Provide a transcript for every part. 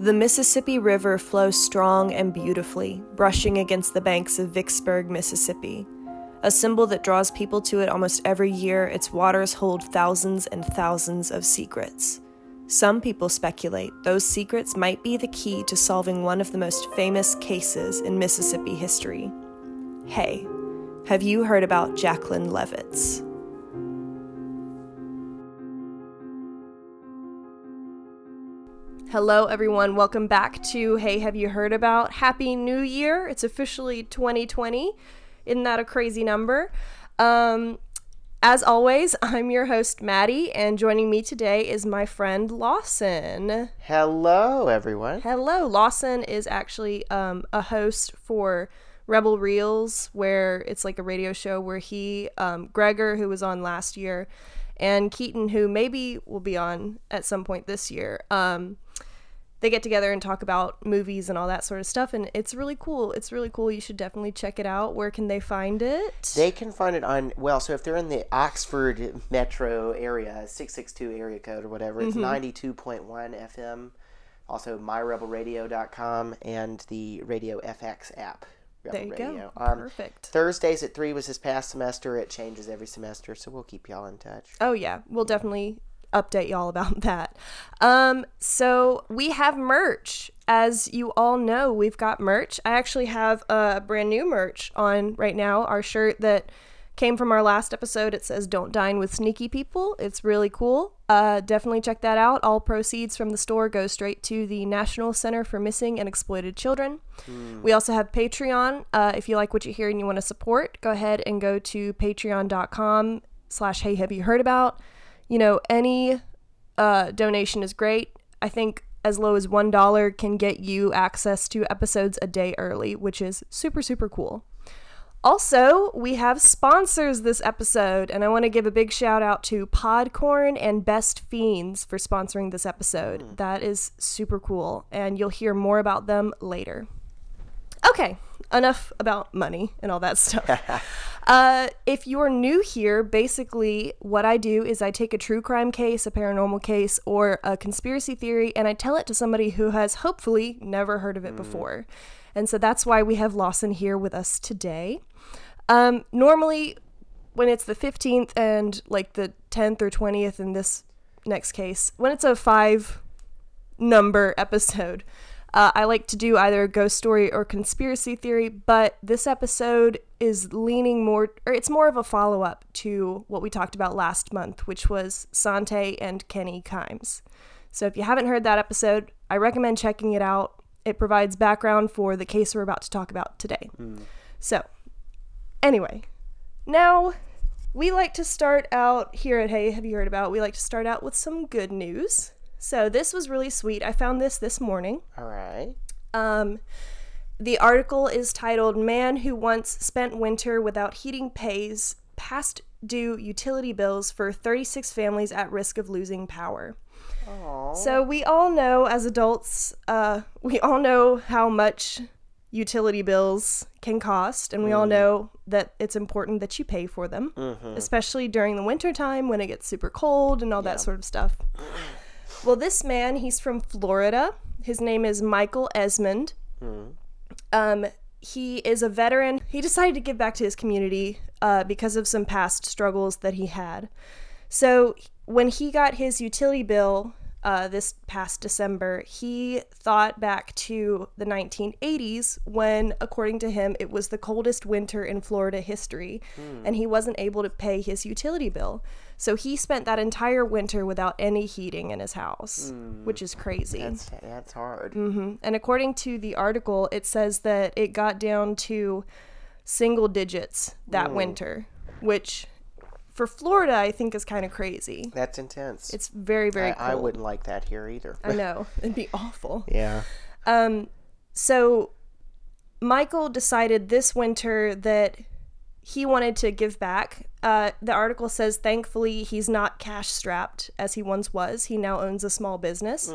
The Mississippi River flows strong and beautifully, brushing against the banks of Vicksburg, Mississippi. A symbol that draws people to it almost every year, its waters hold thousands and thousands of secrets. Some people speculate those secrets might be the key to solving one of the most famous cases in Mississippi history. Hey, have you heard about Jacqueline Levitz? Hello, everyone. Welcome back to Hey, Have You Heard About? Happy New Year. It's officially 2020. Isn't that a crazy number? Um, as always, I'm your host, Maddie, and joining me today is my friend Lawson. Hello, everyone. Hello. Lawson is actually um, a host for Rebel Reels, where it's like a radio show where he, um, Gregor, who was on last year, and Keaton, who maybe will be on at some point this year, um, they get together and talk about movies and all that sort of stuff and it's really cool it's really cool you should definitely check it out where can they find it They can find it on, well, so if they're in the Oxford metro area, 662 area code or whatever, it's Mm-hmm. 92.1 FM. Also, myrebelradio.com and the Radio FX app. Rebel there you go Um, perfect Thursdays at 3 was this past semester. It changes every semester, so we'll keep y'all in touch. oh yeah we'll definitely update y'all about that. Um so we have merch. As you all know we've got merch. I actually have a brand new merch on right now. Our shirt that came from our last episode it says don't dine with sneaky people. It's really cool. Uh, definitely check that out. All proceeds from the store go straight to the national center for missing and exploited children. We also have patreon. Uh, if you like what you hear and you want to support go ahead and go to patreon.com slash hey have you heard about you know any uh, donation is great i think as low as one dollar can get you access to episodes a day early which is super super cool also, we have sponsors this episode, and I want to give a big shout out to Podcorn and Best Fiends for sponsoring this episode. That is super cool, and you'll hear more about them later. Okay, enough about money and all that stuff. uh, if you're new here, basically what I do is I take a true crime case, a paranormal case, or a conspiracy theory, and I tell it to somebody who has hopefully never heard of it before. And so that's why we have Lawson here with us today. Um, normally, when it's the 15th and like the 10th or 20th in this next case, when it's a five number episode, uh, I like to do either a ghost story or conspiracy theory, but this episode is leaning more, or it's more of a follow up to what we talked about last month, which was Sante and Kenny Kimes. So if you haven't heard that episode, I recommend checking it out. It provides background for the case we're about to talk about today. So, anyway, now we like to start out here at Hey, have you heard about? We like to start out with some good news. So, this was really sweet. I found this this morning. All right. Um, the article is titled Man Who Once Spent Winter Without Heating Pays Past Due Utility Bills for 36 Families at Risk of Losing Power. Aww. So we all know as adults, uh, we all know how much utility bills can cost, and we all know that it's important that you pay for them, especially during the winter time when it gets super cold and all that sort of stuff. Well, this man, he's from Florida. His name is Michael Esmond. Um, he is a veteran. He decided to give back to his community uh, because of some past struggles that he had. So when he got his utility bill uh, this past December, he thought back to the 1980s when, according to him, it was the coldest winter in Florida history, hmm. and he wasn't able to pay his utility bill. So he spent that entire winter without any heating in his house, hmm. which is crazy. That's, that's hard. Mm-hmm. And according to the article, it says that it got down to single digits that hmm. winter, which for Florida, I think is kind of crazy. That's intense. It's very, very I, cold. I wouldn't like that here either. I know. It'd be awful. yeah. Um, so Michael decided this winter that he wanted to give back. Uh, the article says, thankfully, he's not cash strapped as he once was. He now owns a small business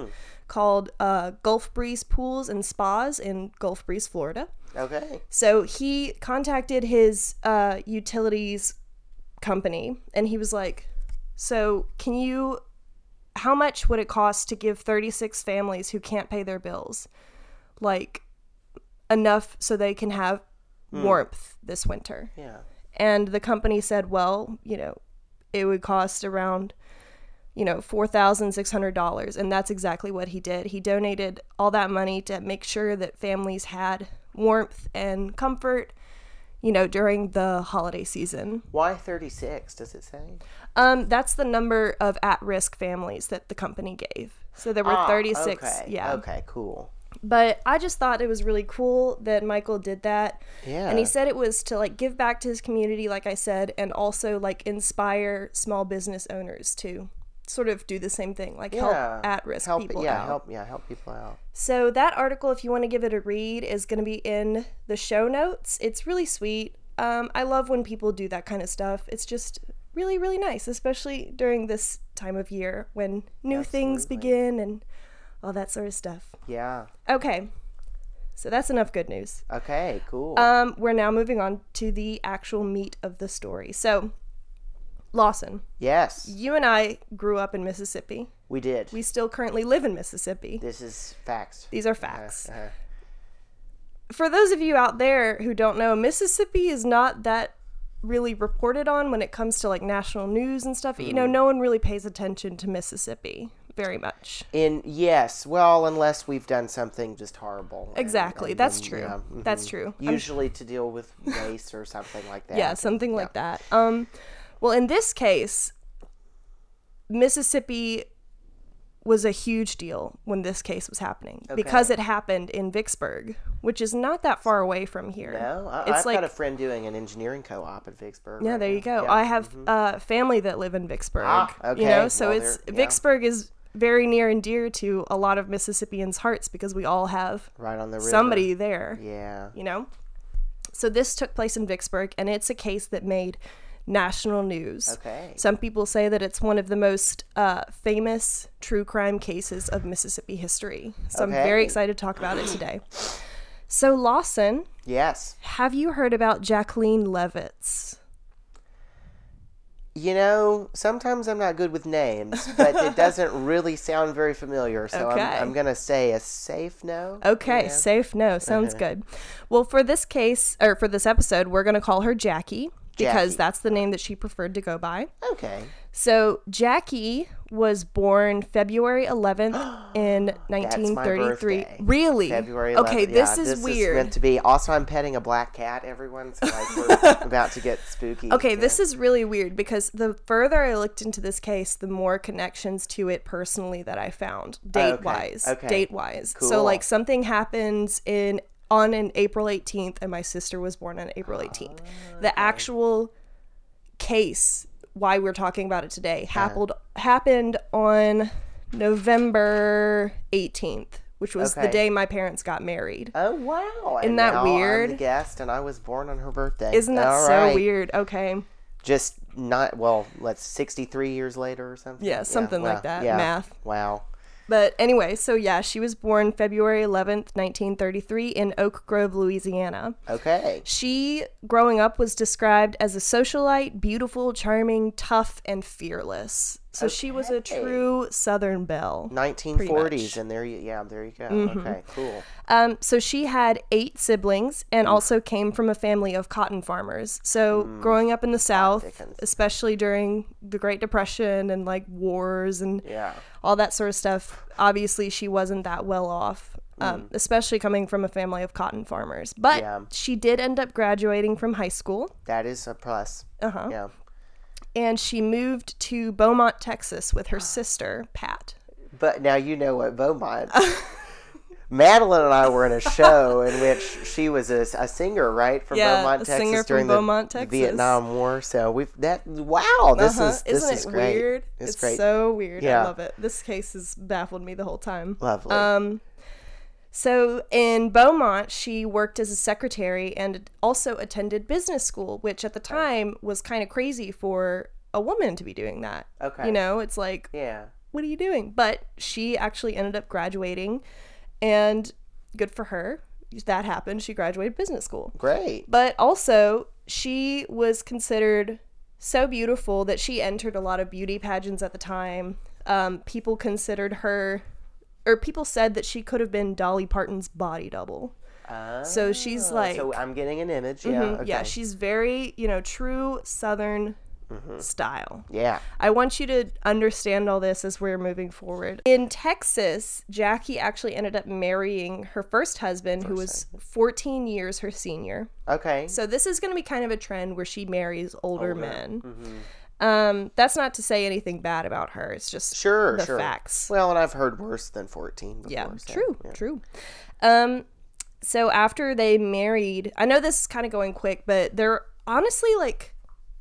called uh, Gulf Breeze Pools and Spas in Gulf Breeze, Florida. Okay. So he contacted his uh, utilities company and he was like, So, can you how much would it cost to give 36 families who can't pay their bills like enough so they can have hmm. warmth this winter? Yeah. And the company said, well, you know, it would cost around, you know, $4,600. And that's exactly what he did. He donated all that money to make sure that families had warmth and comfort, you know, during the holiday season. Why 36? Does it say? Um, that's the number of at risk families that the company gave. So there were Ah, 36. Okay. Yeah. Okay. Cool. But I just thought it was really cool that Michael did that. Yeah. And he said it was to like give back to his community, like I said, and also like inspire small business owners to sort of do the same thing, like yeah. help at risk help, people Yeah. out. Help. Yeah. Help people out. So that article, if you want to give it a read, is going to be in the show notes. It's really sweet. Um, I love when people do that kind of stuff. It's just really, really nice, especially during this time of year when new things begin and all that sort of stuff. Yeah. Okay, so that's enough good news. Okay. Cool. Um, we're now moving on to the actual meat of the story. So, Lawson, yes. you and I grew up in Mississippi. We did. We still currently live in Mississippi. this is facts. These are facts. Uh, For those of you out there who don't know, Mississippi is not that really reported on when it comes to like national news and stuff. You know, Mm. no one really pays attention to Mississippi very much. in yes, well, unless we've done something just horrible. Exactly. and That's then, true. yeah, That's mhm. true. I'm Usually to deal with race or something like that. Yeah, something like that. Um, well, in this case, Mississippi was a huge deal when this case was happening because it happened in Vicksburg, which is not that far away from here. No, I, it's I've like got a friend doing an engineering co-op at Vicksburg. yeah, right there you go. Yeah. I have uh, family that live in Vicksburg. Ah, You okay. know, so Well, it's yeah. Vicksburg is very near and dear to a lot of Mississippians' hearts because we all have right on the river. somebody there. Yeah. you know? So this took place in Vicksburg, and it's a case that made national news. Okay. Some people say that it's one of the most uh, famous true crime cases of Mississippi history. So I'm very excited to talk about it today. So, Lawson, Yes. have you heard about Jacqueline Levitz? You know, sometimes I'm not good with names, but it doesn't really sound very familiar. So Okay. I'm, I'm going to say a safe no. Okay, Yeah. safe no. Sounds good. Well, for this case, or for this episode, we're going to call her Jackie because Jackie. that's the name that she preferred to go by. Okay. So Jackie was born February 11th in That's my 1933. birthday. Really? February 11th. Okay, yeah, this is weird. meant to be. Also, I'm petting a black cat, everyone. So like we're about to get spooky. Okay, yeah. this is really weird because the further I looked into this case, the more connections to it personally that I found, date wise. Oh, okay. Date wise. Cool. So like something happens in on an April 18th and my sister was born on April 18th. Ah, The actual case why we're talking about it today happened happened on November 18th, which was the day my parents got married. Oh wow! Isn't And that now I'm weird? the guest, and I was born on her birthday. Isn't that All so right. weird? Okay. Just not well. Let's 63 years later or something. Yeah, something like wow, that. Yeah. Math. Wow. But anyway, so yeah, she was born February 11th, 1933, in Oak Grove, Louisiana. Okay. She, growing up, was described as a socialite, beautiful, charming, tough, and fearless. So she was a true Southern belle. 1940s, and there you yeah, there you go. Mm-hmm. Okay, cool. Um, so she had eight siblings and also came from a family of cotton farmers. So growing up in the South, especially during the Great Depression and like wars and Yeah. all that sort of stuff, obviously she wasn't that well off. Um, especially coming from a family of cotton farmers. But Yeah. she did end up graduating from high school. That is a plus. Uh-huh. Yeah. And she moved to Beaumont, Texas with her sister, Pat. But now you know what Beaumont. Madeline and I were in a show in which she was a, a singer, right, from Yeah, Beaumont, Texas during Beaumont, the Texas. Vietnam War. So we've that wow, this Uh-huh. is this Isn't is it great. weird? It's, It's, great. so weird. Yeah. I love it. This case has baffled me the whole time. Lovely. Um, so in Beaumont, she worked as a secretary and also attended business school, which at the time was kind of crazy for a woman to be doing that. Okay. You know, it's like, yeah. what are you doing? But she actually ended up graduating, and good for her. That happened. She graduated business school. Great. But also, she was considered so beautiful that she entered a lot of beauty pageants at the time. Um, people considered her, or people said that she could have been Dolly Parton's body double. So she's Oh, like, so I'm getting an image. Yeah. Mhm, Okay. yeah, she's very, you know, true Southern Mm-hmm. style. yeah. I want you to understand all this as we're moving forward. In Texas, Jackie actually ended up marrying her first husband, who was 14 years her senior. Okay. So this is going to be kind of a trend where she marries older, Older. men. Mhm. Um, that's not to say anything bad about her. It's just Sure. the sure. facts. Well, and I've heard worse than 14 before. Yeah, so, true, yeah. true. Um, so after they married, I know this is kind of going quick, but there honestly like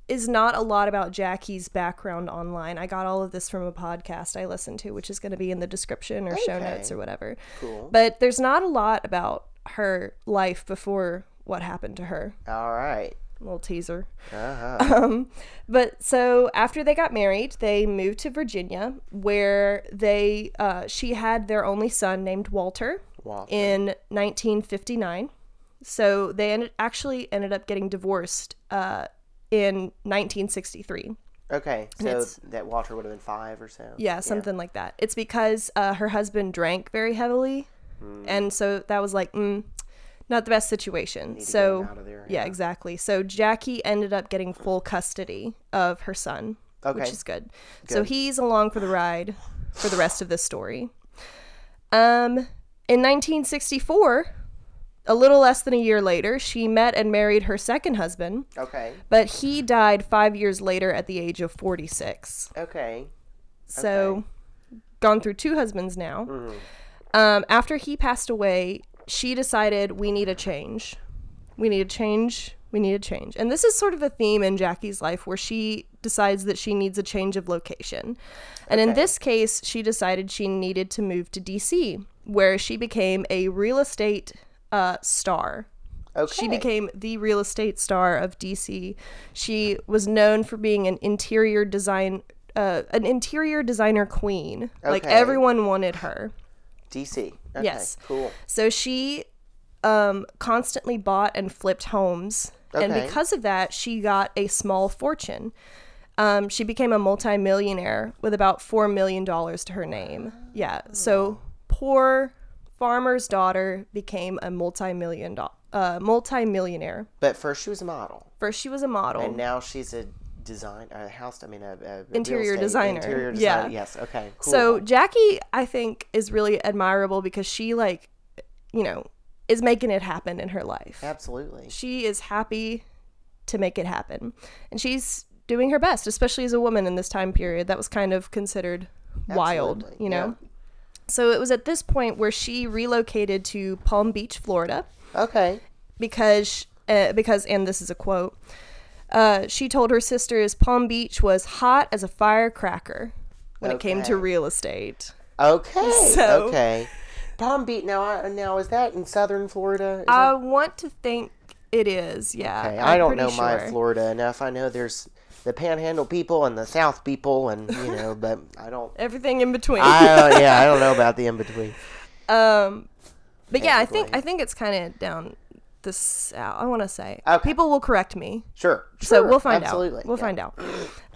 is not a lot about Jackie's background online. I got all of this from a podcast I listened to, which is going to be in the description or show notes or whatever. Cool. But there's not a lot about her life before what happened to her. All right. Little teaser. Uh-huh. Um, but so after they got married, they moved to Virginia, where they uh, she had their only son named Walter Walter. in 1959. So they ended, actually ended up getting divorced uh, in 1963. Okay. So that Walter would have been five or so. Yeah, something like that. It's because uh, her husband drank very heavily, Hmm. and so that was like mm, not the best situation. Need to get so him out of there, yeah, exactly. So Jackie ended up getting full custody of her son, which is good. So he's along for the ride for the rest of this story. Um, in 1964, a little less than a year later, she met and married her second husband, Okay. but he died five years later at the age of 46. Okay. So, gone through two husbands now. Mm-hmm. Um, after he passed away, she decided we need a change. We need a change. We need a change. And this is sort of a theme in Jackie's life where she decides that she needs a change of location. And in this case, she decided she needed to move to DC, where she became a real estate uh, star. Okay. She became the real estate star of DC. She was known for being an interior design uh, an interior designer queen. Okay. Like everyone wanted her. DC. Okay. Yes. Cool. So she um, constantly bought and flipped homes. And because of that, she got a small fortune. Um, she became a multimillionaire with about $4 million to her name. Yeah. So poor farmer's daughter became a multi-million do- uh, multi-millionaire. But first she was a model, First, she was a model. and now she's a design, a house. I mean, a, a Interior estate- designer. Interior Yeah. designer. Yes. Okay. Cool. So Jackie, I think, is really admirable because she like, you know, is making it happen in her life. absolutely. She is happy to make it happen, and she's doing her best, especially as a woman in this time period that was kind of considered wild, Absolutely, you know. yeah. So it was at this point where she relocated to Palm Beach, Florida, Okay. because uh, because and this is a quote. Uh, she told her sisters Palm Beach was hot as a firecracker when it came to real estate. Okay. So- okay. Palm Beach. Now, I, now is that in southern Florida? Is I that- want to think it is. Yeah. okay. I'm I don't pretty know my. Florida enough. I know there's the Panhandle people and the South people, and you know, but I don't. Everything in between. I uh, yeah, I don't know about the in between. um, but yeah, I think I think it's kind of down the south. I want to say Okay. people will correct me, Sure. so sure, we'll find absolutely. out. We'll yeah. find out.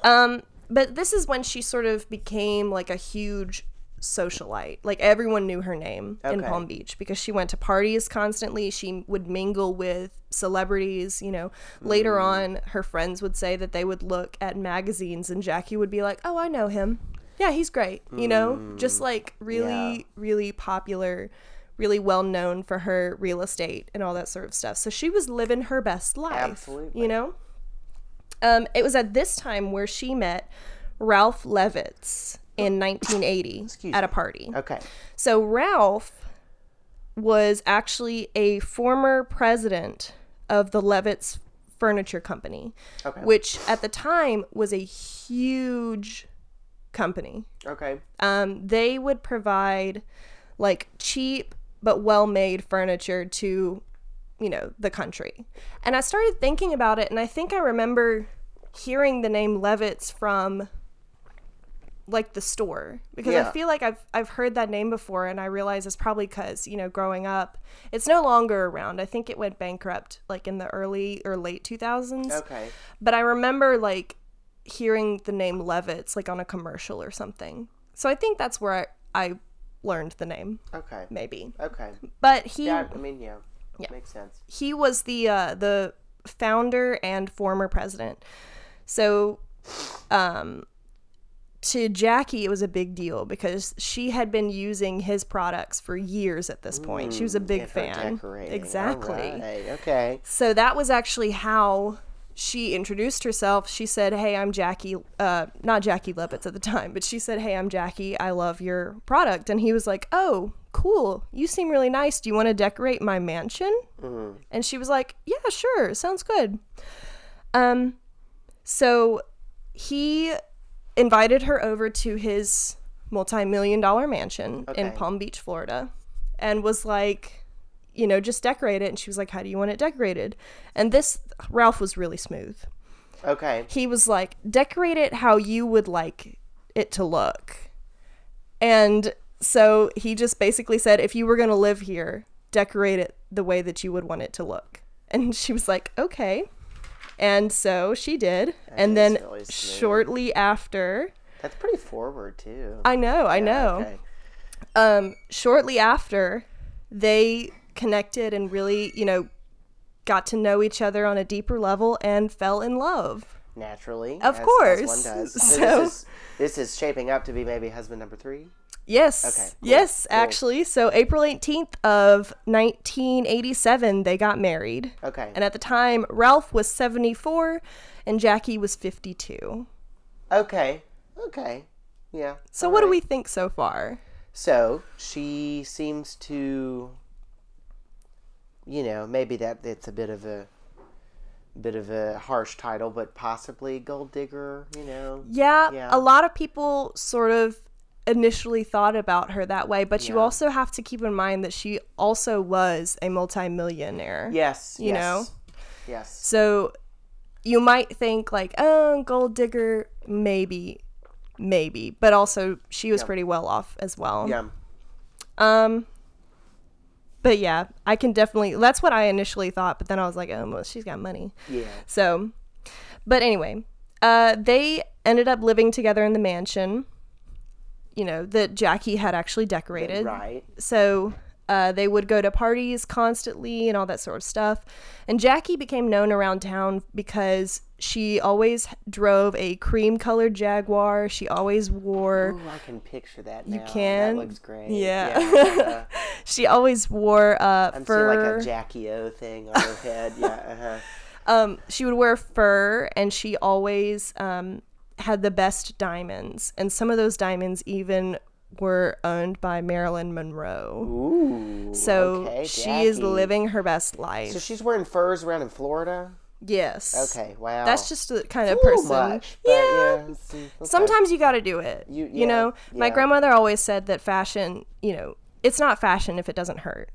Um, but this is when she sort of became like a huge socialite. Like everyone knew her name in Palm Beach because she went to parties constantly. She would mingle with celebrities, you know. Later Mm. on, her friends would say that they would look at magazines and Jackie would be like, "Oh, I know him. Yeah, he's great." You know, just like really. Yeah. really popular, really well known for her real estate and all that sort of stuff. So she was living her best life. Absolutely. You know? Um, it was at this time where she met Ralph Levitz in 1980 Excuse at a me. party. Okay. So Ralph was actually a former president of the Levitz Furniture Company, Okay. which at the time was a huge company. Okay. Um, they would provide like cheap but well-made furniture to you know the country and i started thinking about it and i think i remember hearing the name Levitz from like the store because Yeah. i feel like i've i've heard that name before and i realize it's probably because you know growing up it's no longer around i think it went bankrupt like in the early or late 2000s Okay. but I remember like hearing the name Levitz like on a commercial or something. So I think that's where I, I learned the name, Okay. maybe. Okay. But he Yeah, I mean, yeah. Yeah. Makes sense. he was the uh, the founder and former president. So, um, to Jackie, it was a big deal because she had been using his products for years at this point. she was a big Yeah, fan. Exactly. Alright, Okay. So that was actually how she introduced herself. She said, "Hey, I'm Jackie. Uh, not Jackie Levitz at the time, but she said, "Hey, I'm Jackie. I love your product." And he was like, "Oh, cool. You seem really nice. Do you want to decorate my mansion?" And she was like, "Yeah, sure. Sounds good." Um, so he invited her over to his multi-million dollar mansion in Palm Beach, Florida, and was like, you know, just decorate it. And she was like, How do you want it decorated? And this, Ralph was really smooth. Okay. He was like, Decorate it how you would like it to look. And so he just basically said, If you were going to live here, decorate it the way that you would want it to look. And she was like, Okay. And so she did. and then really shortly after, That's pretty forward too. I know, I Yeah, know Okay. um, shortly after, they connected and really, you know, got to know each other on a deeper level and fell in love. Naturally. Of as- as course. does. So So- this is this is shaping up to be maybe husband number three. Yes. Okay, cool, Yes, cool. actually. So April 18th of 1987, they got married. Okay. And at the time, Ralph was 74 and Jackie was 52. Okay. Okay. Yeah. So all what do we think so far? So she seems to, you know, maybe that it's a bit of a, bit of a harsh title, but possibly gold digger. You know. Yeah, Yeah. a lot of people sort of initially thought about her that way, but you also have to keep in mind that she also was a multimillionaire. Yes. You yes, know? Yes. So you might think like, oh, gold digger, maybe, maybe, but also she was Yeah. pretty well off as well. Yeah. Um. But yeah, I can definitely. That's what I initially thought, but then I was like, oh, well, she's got money. Yeah. So, but anyway, uh, they ended up living together in the mansion, you know, that Jackie had actually decorated. Right. So uh, they would go to parties constantly and all that sort of stuff. And Jackie became known around town because she always drove a cream colored Jaguar. She always wore. Ooh, I can picture that now. can? That looks great. Yeah. uh, She always wore uh, I'm fur. like a Jackie O thing on her head. Yeah. Uh-huh. um, she would wear fur and she always um, had the best diamonds and some of those diamonds even were owned by marilyn monroe Ooh. so okay, she is living her best life So she's wearing furs around in Florida. yes Okay. Wow. that's just the kind of person much. But yeah, yeah. okay. sometimes you got to do it You- you, yeah, know my yeah. grandmother always said that fashion you know it's not fashion if it doesn't hurt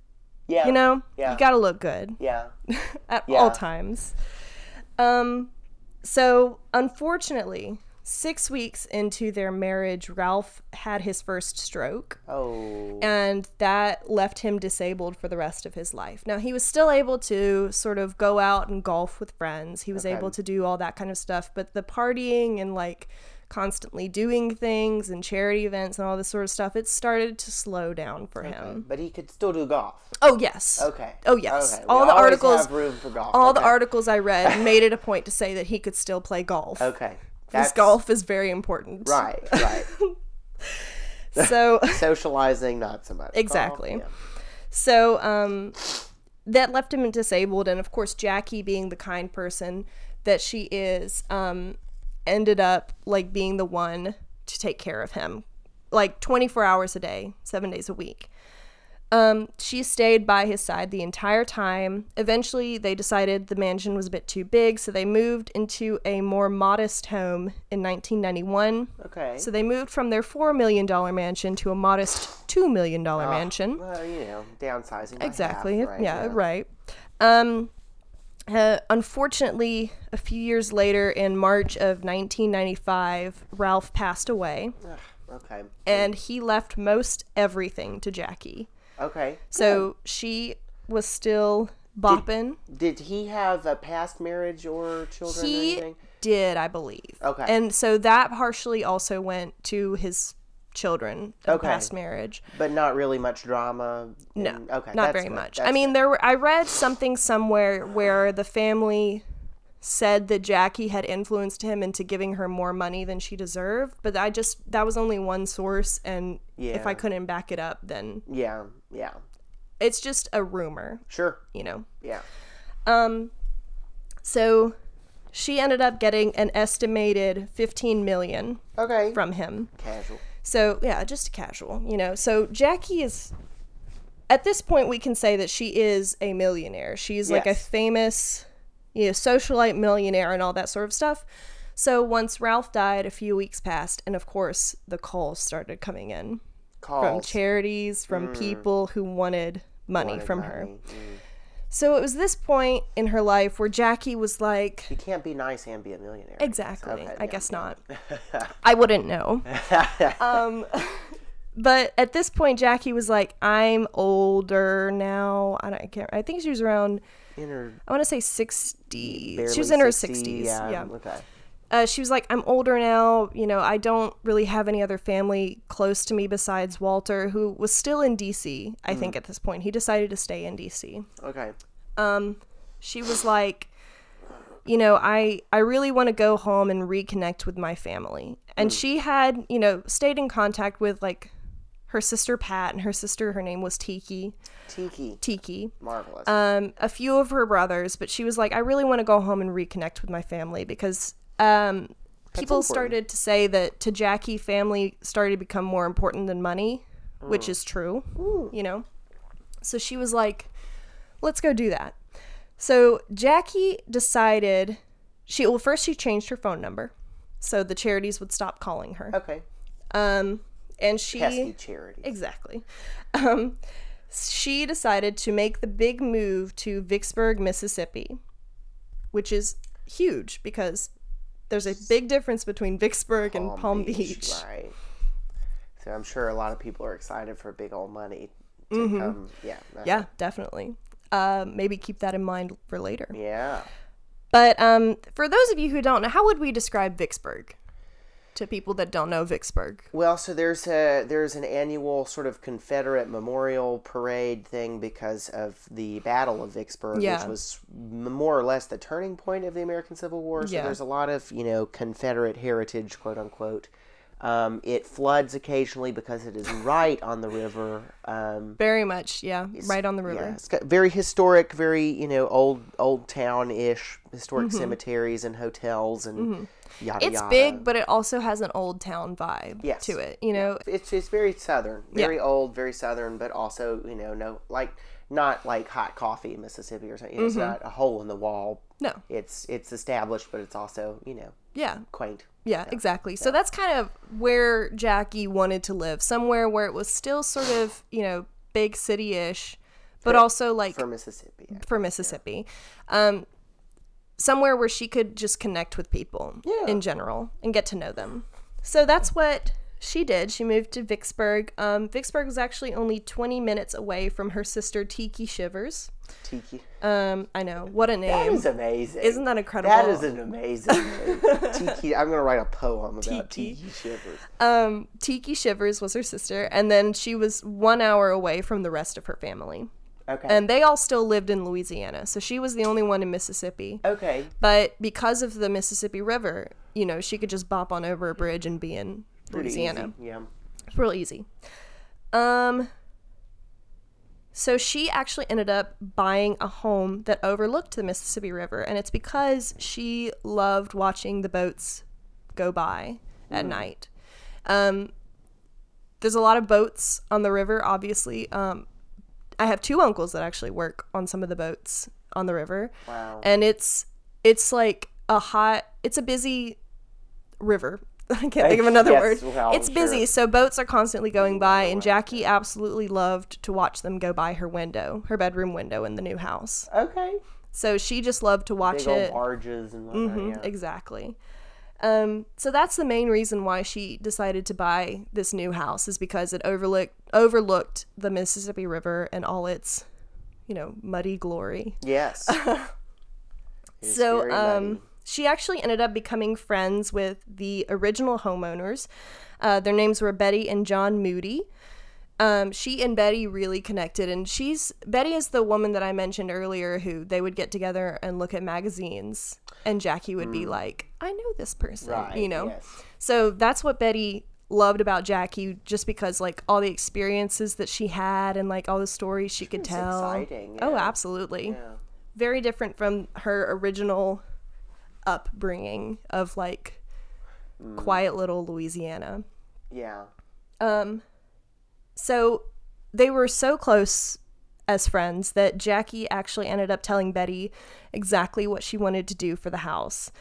Yeah. you know Yeah. you got to look good Yeah. at Yeah. all times. Um, so unfortunately, six weeks into their marriage, Ralph had his first stroke, Oh. and that left him disabled for the rest of his life. Now he was still able to sort of go out and golf with friends. He was Okay. able to do all that kind of stuff, but the partying and like constantly doing things and charity events and all this sort of stuff, it started to slow down for him. But he could still do golf. Oh yes. Okay. Oh yes. Okay. All the articles have room for golf. all the articles I read made it a point to say that he could still play golf. Okay. Because golf is very important. Right. Right. So Socializing, not so much. Golf, Exactly. yeah. so um that left him disabled and of course Jackie being the kind person that she is um ended up like being the one to take care of him like 24 hours a day, 7 days a week. Um, she stayed by his side the entire time. Eventually, they decided the mansion was a bit too big, so they moved into a more modest home in 1991. Okay. So they moved from their $4 million mansion to a modest $2 million mansion. Well, you know, downsizing. Exactly. half, right? yeah, right. Um, uh, unfortunately, a few years later, in March of 1995, Ralph passed away, Ugh, okay. and he left most everything to Jackie. Okay. So she was still bopping. Did he have a past marriage or children or He anything? did, I believe. Okay. And so that partially also went to his children Okay. past marriage. But not really much drama. No, okay. not very good. much. That's I mean, good. there were. I read something somewhere where the family said that Jackie had influenced him into giving her more money than she deserved, but I just that was only one source, and if I couldn't back it up, then Yeah. Yeah. it's just a rumor, Sure. you know. Yeah. Um, so she ended up getting an estimated 15 million Okay. from him. Casual. So yeah, just casual, you know. So Jackie is at this point we can say that she is a millionaire. She's like a famous, you know, socialite millionaire and all that sort of stuff. So once Ralph died, a few weeks passed, and of course the calls started coming in from charities, from people who wanted money wanted from her. Mm. So it was this point in her life where Jackie was like, You can't be nice and be a millionaire. Exactly. Okay, I yeah, guess not. I wouldn't know. um, but at this point, Jackie was like, "I'm older now. I, don't, I can't. I think she was around. In her I want to say sixty. She was in her 60, sixties. Yeah. Okay. Uh, she was like, "I'm older now. You know, I don't really have any other family close to me besides Walter, who was still in D.C. I think at this point he decided to stay in D.C." Okay. um she was like you know i i really want to go home and reconnect with my family and she had you know stayed in contact with like her sister pat and her sister her name was tiki Tiki. tiki Marvelous. um a few of her brothers but she was like i really want to go home and reconnect with my family because um people started to say that to jackie family started to become more important than money which is true you know so she was like let's go do that so jackie decided she well first she changed her phone number so the charities would stop calling her okay. um and she Pesky charity. Exactly. Um, she decided to make the big move to Vicksburg, Mississippi, which is huge because there's a big difference between Vicksburg and Palm Beach. Right. So I'm sure a lot of people are excited for big old money to Mm-hmm. come. Yeah. uh, Yeah, definitely. Uh, maybe keep that in mind for later. Yeah. But um, for those of you who don't know, how would we describe Vicksburg to people that don't know Vicksburg? Well, so there's a there's an annual sort of Confederate memorial parade thing because of the Battle of Vicksburg, Yeah. which was more or less the turning point of the American Civil War. So Yeah. there's a lot of you know Confederate heritage, quote unquote. Um, it floods occasionally because it is right on the river. Um, Very much, yeah, right on the river. yeah, it's got very historic, very you know old old town ish historic cemeteries and hotels and yada Mm-hmm. It's yada. big, but it also has an old town vibe Yes. to it. You know, it's it's very southern, very old, very southern, but also you know no like not like hot coffee in Mississippi or something. You know, It's not a hole in the wall. no, It's it's established, but it's also you know yeah, quaint. Yeah, exactly. So that's kind of where Jackie wanted to live, somewhere where it was still sort of, you know, big city-ish, but also like for Mississippi. for, Mississippi. Mississippi. Um somewhere where she could just connect with people Yeah. in general and get to know them. So that's what she did. She moved to Vicksburg. Um, Vicksburg was actually only 20 minutes away from her sister Tiki Shivers. Tiki. Um, I know. What a name. is amazing. Isn't that incredible? That is an amazing name. Tiki. I'm gonna write a poem about Tiki. Tiki shivers. Um, Tiki Shivers was her sister, and then she was one hour away from the rest of her family. Okay. And they all still lived in Louisiana, so she was the only one in Mississippi. okay. But because of the Mississippi River, you know, she could just bop on over a bridge and be in Pretty Louisiana. easy. Yeah. It's real easy. Um, so she actually ended up buying a home that overlooked the Mississippi River, and it's because she loved watching the boats go by at night. Um, there's a lot of boats on the river, obviously. Um, I have two uncles that actually work on some of the boats on the river, Wow. and it's it's like a hot. It's a busy river. I can't think of another Yes, word. well, it's busy, sure. so boats are constantly going by, and Jackie absolutely loved to watch them go by her window, her bedroom window in the new house. Okay. So she just loved to watch Big it. barges and whatnot. Mhm, yeah. Exactly. Um, so that's the main reason why she decided to buy this new house is because it overlooked overlooked the Mississippi River and all its, you know, muddy glory. Yes. So, um. She actually ended up becoming friends with the original homeowners. Uh, their names were Betty and John Moody. Um, she and Betty really connected, and she's Betty is the woman that I mentioned earlier who they would get together and look at magazines, and Jackie would be like, "I know this person," Right. you know. Yes. So that's what Betty loved about Jackie, just because like all the experiences that she had and like all the stories she could It's tell. exciting, Oh, absolutely. Yeah. Very different from her original upbringing of like Mm. quiet little Louisiana. Yeah. Um, so they were so close as friends that Jackie actually ended up telling Betty exactly what she wanted to do for the house.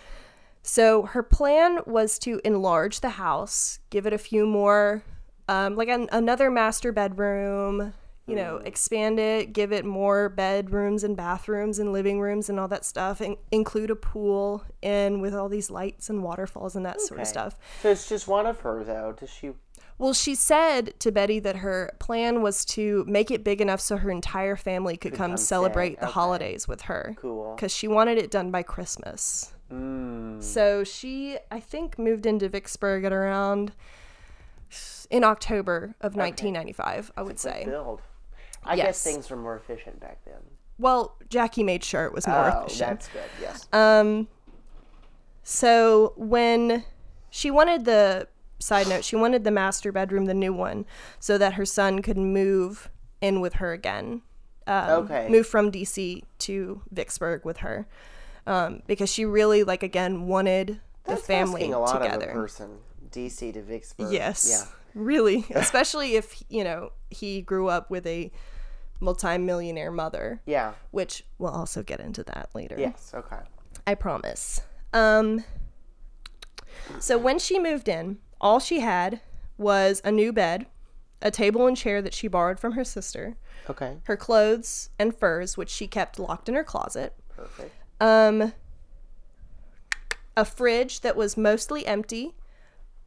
So her plan was to enlarge the house, give it a few more, um, like an, another master bedroom, you know, expand it, give it more bedrooms and bathrooms and living rooms and all that stuff, and include a pool in with all these lights and waterfalls and that sort of stuff. So it's just one of her though. Does she? Well, she said to Betty that her plan was to make it big enough so her entire family could, come, come celebrate the okay. holidays with her. Cool. Because she wanted it done by Christmas. Mm. So she, I think, moved into Vicksburg at around in October of 1995, I would say. Build. I Yes. guess things were more efficient back then. Well, Jackie made sure it was more oh, efficient. that's good. Yes. Um, so when she wanted the side note, she wanted the master bedroom, the new one, so that her son could move in with her again. Um, Okay. Move from DC to Vicksburg with her, um, because she really like again wanted the That's family a lot together. person. DC to Vicksburg. Yes. Yeah. Really, especially if you know he grew up with a multimillionaire mother, Yeah. which we'll also get into that later. Yes. Okay. I promise. Um so when she moved in, all she had was a new bed, a table and chair that she borrowed from her sister, Okay. her clothes and furs which she kept locked in her closet, Perfect. um a fridge that was mostly empty,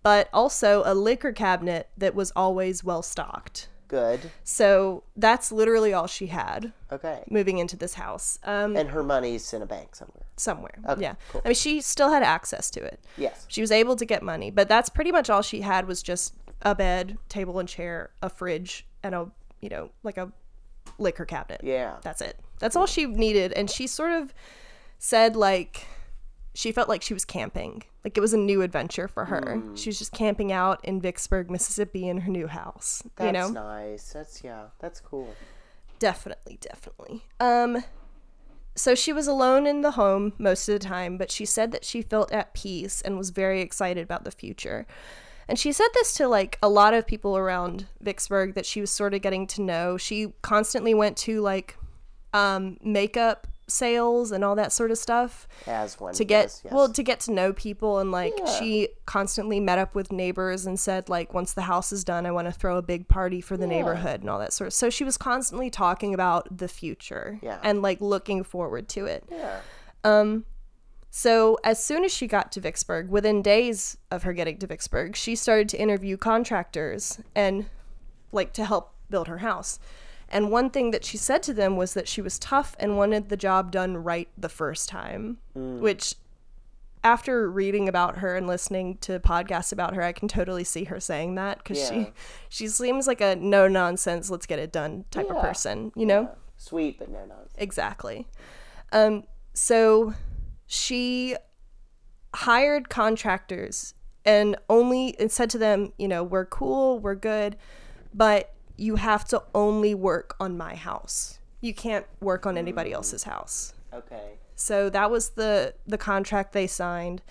but also a liquor cabinet that was always well stocked. Good. So that's literally all she had Okay. moving into this house. Um And her money's in a bank somewhere. somewhere. Okay, yeah. cool. I mean she still had access to it. Yes. She was able to get money, but that's pretty much all she had was just a bed, table and chair, a fridge, and a you know like a liquor cabinet. Yeah. That's it. That's all she needed, and she sort of said like she felt like she was camping, like it was a new adventure for her. Mm. She was just camping out in Vicksburg, Mississippi, in her new house. That's you know, nice. That's yeah. That's cool. Definitely, definitely. Um so she was alone in the home most of the time, but she said that she felt at peace and was very excited about the future. And she said this to like a lot of people around Vicksburg that she was sort of getting to know. She constantly went to like um makeup sales and all that sort of stuff As one to get does, yes. well to get to know people and like Yeah. she constantly met up with neighbors and said like once the house is done i want to throw a big party for the Yeah. neighborhood and all that sort of so she was constantly talking about the future Yeah. and like looking forward to it yeah. Um so as soon as she got to vicksburg within days of her getting to vicksburg she started to interview contractors and like to help build her house and one thing that she said to them was that she was tough and wanted the job done right the first time which after reading about her and listening to podcasts about her, I can totally see her saying that because Yeah. she she seems like a no nonsense, let's get it done type of person, you know? Sweet, but no nonsense. Exactly. Um, so she hired contractors and only and said to them, you know, we're cool, we're good, but you have to only work on my house. You can't work on anybody else's house. Okay. So that was the the contract they signed.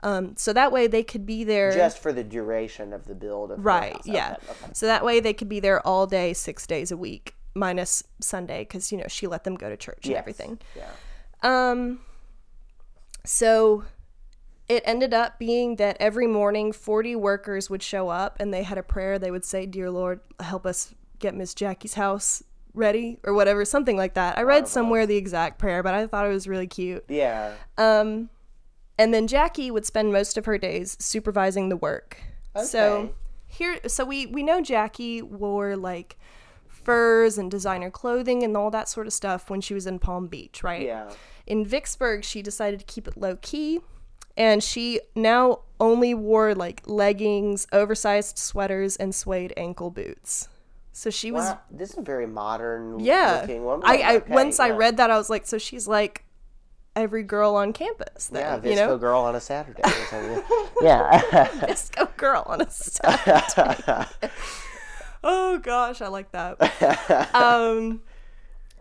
Um, so that way they could be there. Just for the duration of the build of right. house. Yeah. Okay, okay. So that way they could be there all day, six days a week, minus Sunday, because you know she let them go to church and everything. Yeah. Um. So it ended up being that every morning 40 workers would show up and they had a prayer. They would say, "Dear Lord, help us get Miss Jackie's house ready," or whatever, something like that. I read somewhere the exact prayer, but I thought it was really cute. Yeah. Um, and then Jackie would spend most of her days supervising the work. So Okay. here, so we we know Jackie wore like furs and designer clothing and all that sort of stuff when she was in Palm Beach, right? Yeah. In Vicksburg, she decided to keep it low key, and she now only wore like leggings, oversized sweaters, and suede ankle boots. So she was Wow, this is a very modern yeah. looking woman. I, I Okay, once I read that I was like, so she's like every girl on campus. Then, Yeah, you know, girl on a Saturday or yeah. disco girl on a Saturday. oh gosh, I like that. um,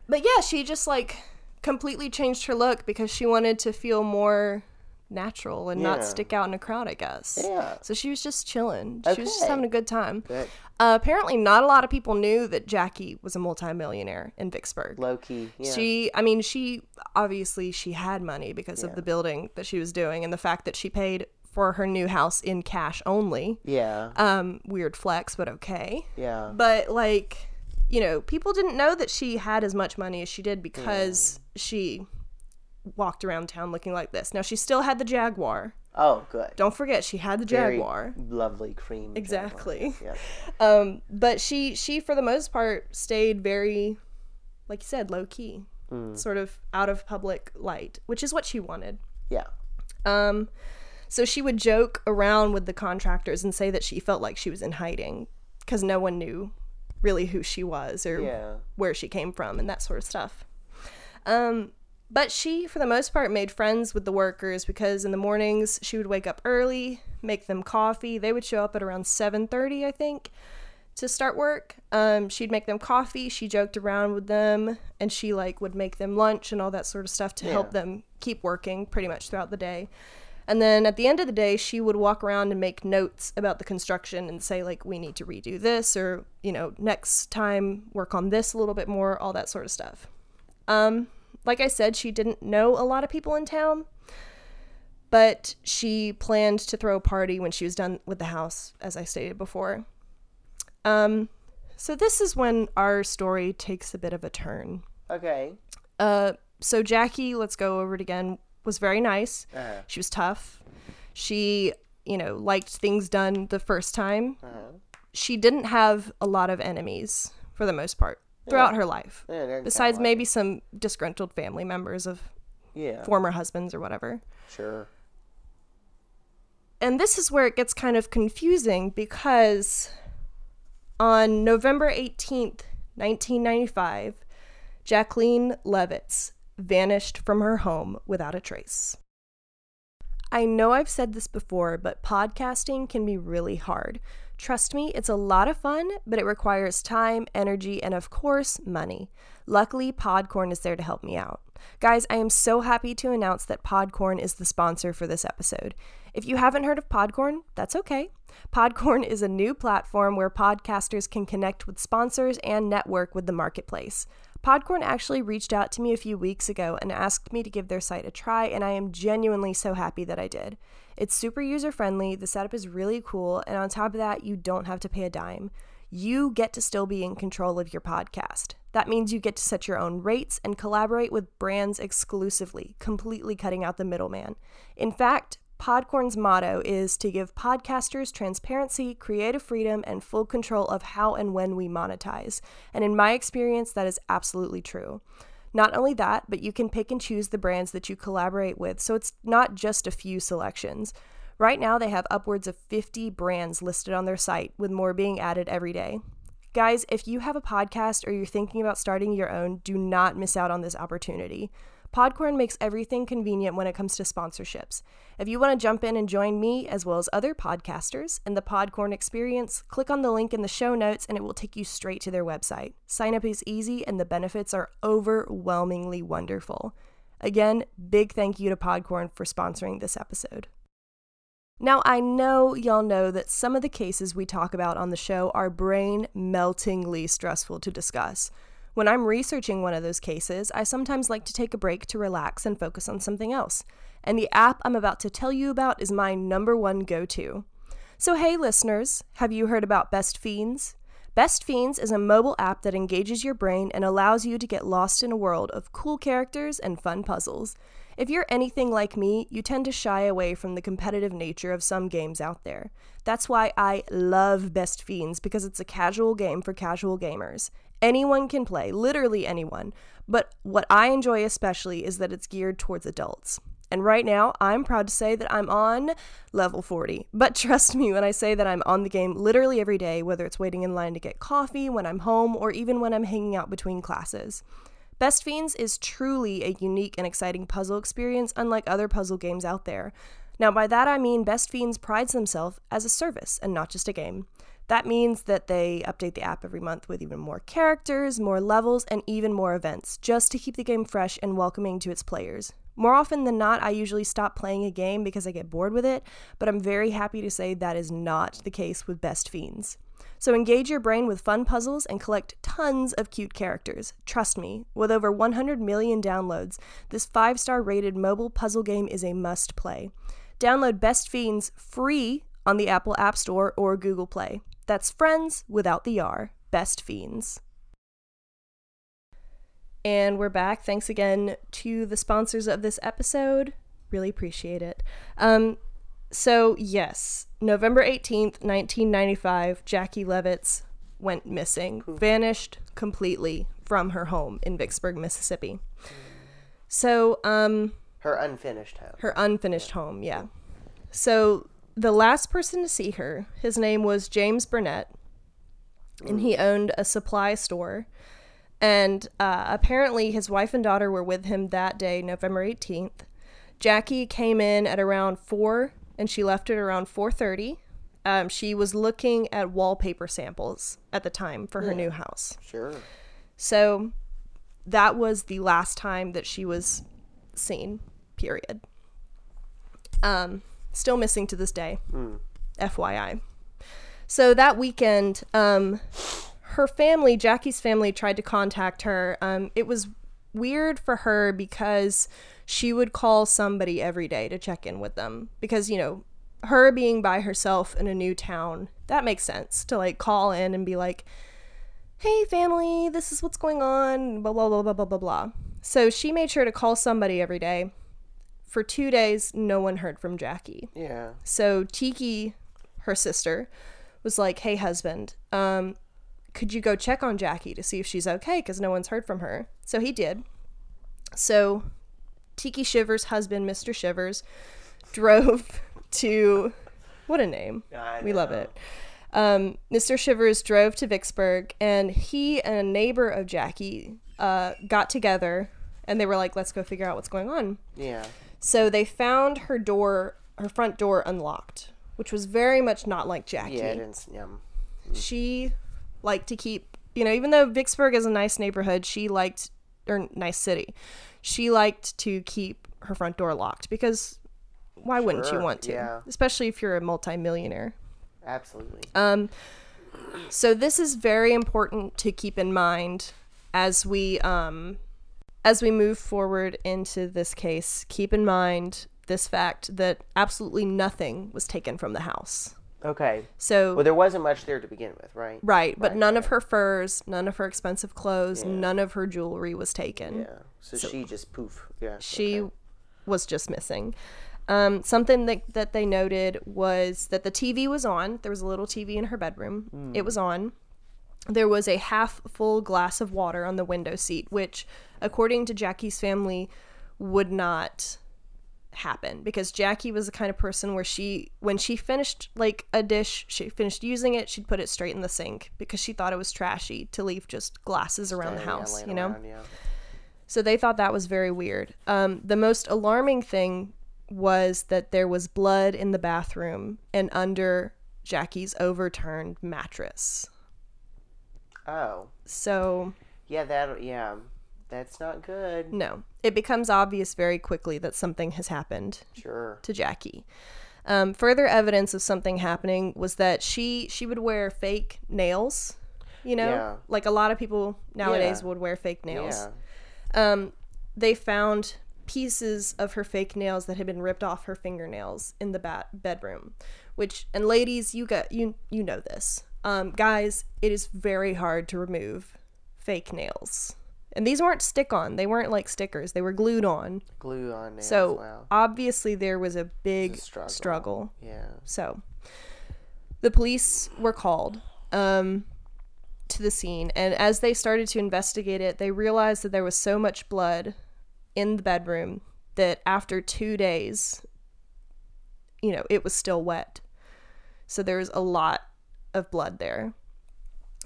but yeah, she just like completely changed her look because she wanted to feel more natural and Yeah. not stick out in a crowd. I guess. Yeah. So she was just chilling. She was just having a good time. Good. Uh, apparently, not a lot of people knew that Jackie was a multimillionaire in Vicksburg. Low key. Yeah. She, I mean, she obviously she had money because of the building that she was doing and the fact that she paid for her new house in cash only. yeah. Um, weird flex, but okay. yeah. But like, you know, people didn't know that she had as much money as she did because she walked around town looking like this. Now she still had the Jaguar. oh, good. Don't forget she had the Very Jaguar. Lovely cream. Jaguar. Exactly. Yeah. Um, but she she for the most part stayed very, like you said, low key, sort of out of public light, which is what she wanted. Yeah. Um, so she would joke around with the contractors and say that she felt like she was in hiding because no one knew really who she was or Yeah. where she came from and that sort of stuff. Um, but she, for the most part, made friends with the workers because in the mornings she would wake up early, make them coffee. They would show up at around seven thirty, I think, to start work. Um, she'd make them coffee. She joked around with them, and she like would make them lunch and all that sort of stuff to help them keep working pretty much throughout the day. And then at the end of the day, she would walk around and make notes about the construction and say, like, we need to redo this, or, you know, next time work on this a little bit more, all that sort of stuff. Um, like I said, she didn't know a lot of people in town, but she planned to throw a party when she was done with the house, as I stated before. Um, so this is when our story takes a bit of a turn. Okay. Uh, so Jackie, let's go over it again, was very nice. Uh-huh. She was tough. She, you know, liked things done the first time. Uh-huh. She didn't have a lot of enemies for the most part throughout her life. Yeah, Besides like maybe some disgruntled family members of. Yeah. former husbands or whatever. Sure. And this is where it gets kind of confusing because on November 18th, 1995, Jacqueline Levitz vanished from her home without a trace. I know I've said this before, but podcasting can be really hard. Trust me, it's a lot of fun, but it requires time, energy, and of course, money. Luckily, Podcorn is there to help me out. Guys, I am so happy to announce that Podcorn is the sponsor for this episode. If you haven't heard of Podcorn, that's okay. Podcorn is a new platform where podcasters can connect with sponsors and network with the marketplace. Podcorn actually reached out to me a few weeks ago and asked me to give their site a try, and I am genuinely so happy that I did. It's super user friendly, the setup is really cool, and on top of that, you don't have to pay a dime. You get to still be in control of your podcast. That means you get to set your own rates and collaborate with brands exclusively, completely cutting out the middleman. In fact, Podcorn's motto is to give podcasters transparency, creative freedom, and full control of how and when we monetize. And in my experience, that is absolutely true. Not only that, but you can pick and choose the brands that you collaborate with, so it's not just a few selections. Right now, they have upwards of 50 brands listed on their site, with more being added every day. Guys, if you have a podcast or you're thinking about starting your own, do not miss out on this opportunity. Podcorn makes everything convenient when it comes to sponsorships. If you want to jump in and join me, as well as other podcasters, in the Podcorn experience, click on the link in the show notes and it will take you straight to their website. Sign up is easy and the benefits are overwhelmingly wonderful. Again, big thank you to Podcorn for sponsoring this episode. Now, I know y'all know that some of the cases we talk about on the show are brain meltingly stressful to discuss. When I'm researching one of those cases, I sometimes like to take a break to relax and focus on something else. And the app I'm about to tell you about is my number one go to. So, hey, listeners, have you heard about Best Fiends? Best Fiends is a mobile app that engages your brain and allows you to get lost in a world of cool characters and fun puzzles. If you're anything like me, you tend to shy away from the competitive nature of some games out there. That's why I love Best Fiends because it's a casual game for casual gamers. Anyone can play, literally anyone. But what I enjoy especially is that it's geared towards adults. And right now, I'm proud to say that I'm on level 40. But trust me when I say that I'm on the game literally every day, whether it's waiting in line to get coffee, when I'm home, or even when I'm hanging out between classes. Best Fiends is truly a unique and exciting puzzle experience, unlike other puzzle games out there. Now, by that I mean Best Fiends prides themselves as a service and not just a game. That means that they update the app every month with even more characters, more levels, and even more events, just to keep the game fresh and welcoming to its players. More often than not, I usually stop playing a game because I get bored with it, but I'm very happy to say that is not the case with Best Fiends. So engage your brain with fun puzzles and collect tons of cute characters. Trust me, with over 100 million downloads, this 5 star rated mobile puzzle game is a must play. Download Best Fiends free on the Apple App Store or Google Play. That's friends without the R. Best Fiends. And we're back. Thanks again to the sponsors of this episode. Really appreciate it. Um, so, yes, November 18th, 1995, Jackie Levitz went missing, vanished completely from her home in Vicksburg, Mississippi. So, um, Her unfinished home. her unfinished home, yeah. So the last person to see her, his name was James Burnett, and he owned a supply store. And uh, apparently, his wife and daughter were with him that day, November 18th. Jackie came in at around four, and she left it around 4:30. Um, she was looking at wallpaper samples at the time for her new house. Sure. So that was the last time that she was seen, period. Um, still missing to this day. FYI. So that weekend, um, her family, Jackie's family, tried to contact her. Um, it was weird for her because she would call somebody every day to check in with them. Because, you know, her being by herself in a new town, that makes sense to like call in and be like, hey family, this is what's going on, blah blah blah blah blah blah blah. So she made sure to call somebody every day. For two days, no one heard from Jackie. Yeah. So Tiki, her sister, was like, "Hey husband, um, could you go check on Jackie to see if she's okay? Because no one's heard from her." So he did. So Tiki Shivers' husband, Mr. Shivers, drove to what a name. We love it. Um, Mr. Shivers drove to Vicksburg, and he and a neighbor of Jackie uh, got together, and they were like, "Let's go figure out what's going on." Yeah. So they found her door, her front door unlocked, which was very much not like Jackie. Yeah. It didn't. Yum. She liked to keep, you know, even though Vicksburg is a nice neighborhood, she liked, or nice city, she liked to keep her front door locked because why wouldn't you want to? yeah. Especially if you're a multimillionaire. Absolutely. Um, so this is very important to keep in mind as we um, as we move forward into this case. Keep in mind this fact that absolutely nothing was taken from the house. Okay. So Well, there wasn't much there to begin with, right? right, but Right, none of her furs, none of her expensive clothes, Yeah. none of her jewelry was taken. Yeah. So, she just poof. Yeah. she okay. was just missing. Um, something that, that they noted was that the TV was on. There was a little TV in her bedroom. It was on. There was a half full glass of water on the window seat, which, according to Jackie's family, would not happen because Jackie was the kind of person where she, when she finished like a dish, she finished using it, she'd put it straight in the sink because she thought it was trashy to leave just glasses around the house, you know? around, yeah. So they thought that was very weird. Um, the most alarming thing was that there was blood in the bathroom and under Jackie's overturned mattress. Oh. So, Yeah. That. Yeah. That's not good. no, it becomes obvious very quickly that something has happened Sure. to Jackie. Um, further evidence of something happening was that she she would wear fake nails. You know, Yeah. like a lot of people nowadays Yeah. would wear fake nails. Yeah. um, they found pieces of her fake nails that had been ripped off her fingernails in the bat- bedroom which and ladies you got you you know this um, guys it is very hard to remove fake nails and these weren't stick on they weren't like stickers they were glued on Glue on nails. so wow. obviously there was a big It's a struggle. struggle Yeah. so the police were called um, to the scene, and as they started to investigate it, they realized that there was so much blood in the bedroom that after two days, you know, it was still wet. So there was a lot of blood there.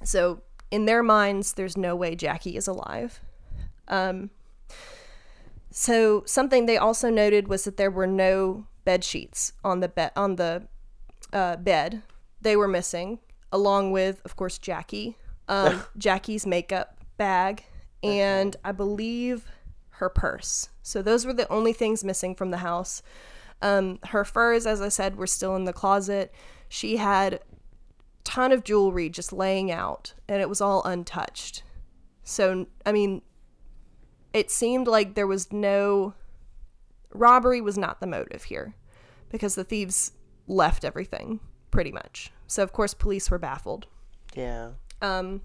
So in their minds, there's no way Jackie is alive. Um, so something they also noted was that there were no bed sheets on the bed on the uh, bed. They were missing, along with, of course, Jackie, um, Jackie's makeup bag, and I believe her purse. So those were the only things missing from the house. Um, her furs, as I said, were still in the closet. She had ton of jewelry just laying out, and it was all untouched. So I mean, it seemed like there was no robbery was not the motive here because the thieves left everything pretty much. So of course police were baffled. Yeah. Um,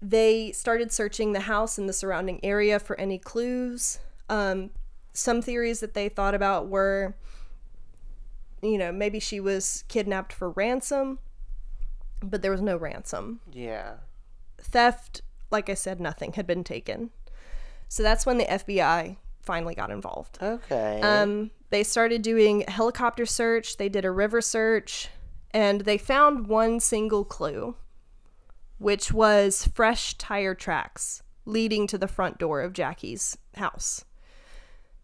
they started searching the house and the surrounding area for any clues. Um, some theories that they thought about were, you know, maybe she was kidnapped for ransom, but there was no ransom. Yeah. Theft, like I said, nothing had been taken. So that's when the FBI finally got involved. Okay. Um, they started doing helicopter search, they did a river search, and they found one single clue, which was fresh tire tracks leading to the front door of Jackie's house.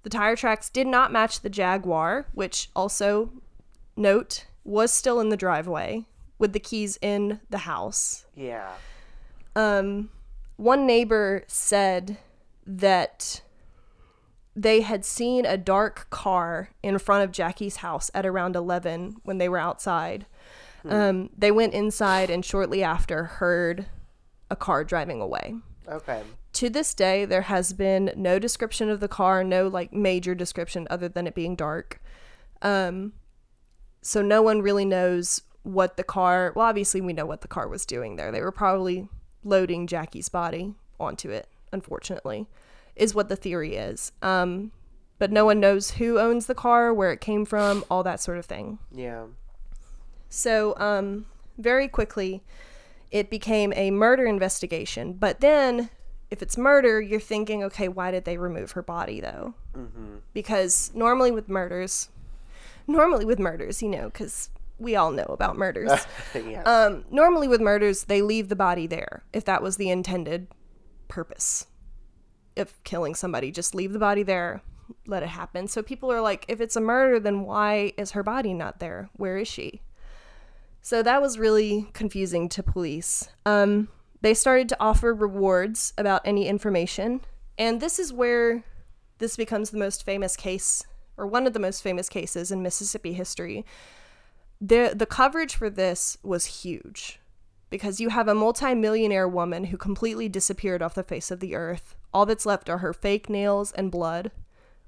The tire tracks did not match the Jaguar, which also, note, was still in the driveway with the keys in the house. yeah. Um, one neighbor said that they had seen a dark car in front of Jackie's house at around 11 when they were outside. Um, they went inside and shortly after heard a car driving away. Okay. To this day, there has been no description of the car, no like major description other than it being dark. Um, so no one really knows what the car. Well, obviously we know what the car was doing there. They were probably loading Jackie's body onto it. Unfortunately, is what the theory is. Um, but no one knows who owns the car, where it came from, all that sort of thing. Yeah. So, um, very quickly, it became a murder investigation. But then, if it's murder, you're thinking, okay, why did they remove her body though? Mm-hmm. Because normally with murders, normally with murders, you know, because we all know about murders. yes. um, normally with murders, they leave the body there if that was the intended purpose of killing somebody. Just leave the body there, let it happen. So people are like, if it's a murder, then why is her body not there? Where is she? So that was really confusing to police. Um, they started to offer rewards about any information, and this is where this becomes the most famous case, or one of the most famous cases in Mississippi history. The the coverage for this was huge because you have a multimillionaire woman who completely disappeared off the face of the earth. All that's left are her fake nails and blood.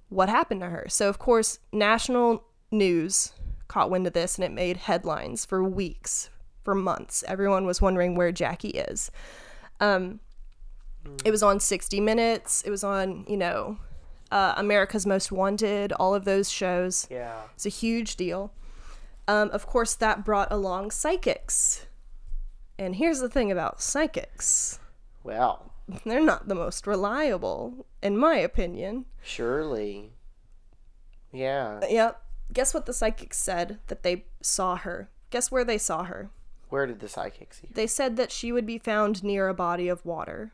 What happened to her? So of course, national news caught wind of this and it made headlines for weeks, for months. Everyone was wondering where Jackie is. Um, it was on 60 Minutes. It was on, you know, uh, America's Most Wanted, all of those shows. yeah. It's a huge deal. Um, of course, that brought along psychics. And here's the thing about psychics Well, they're not the most reliable, in my opinion. surely. Yeah. Yep. Guess what the psychics said that they saw her? Guess where they saw her? Where did the psychics see? her? They said that she would be found near a body of water.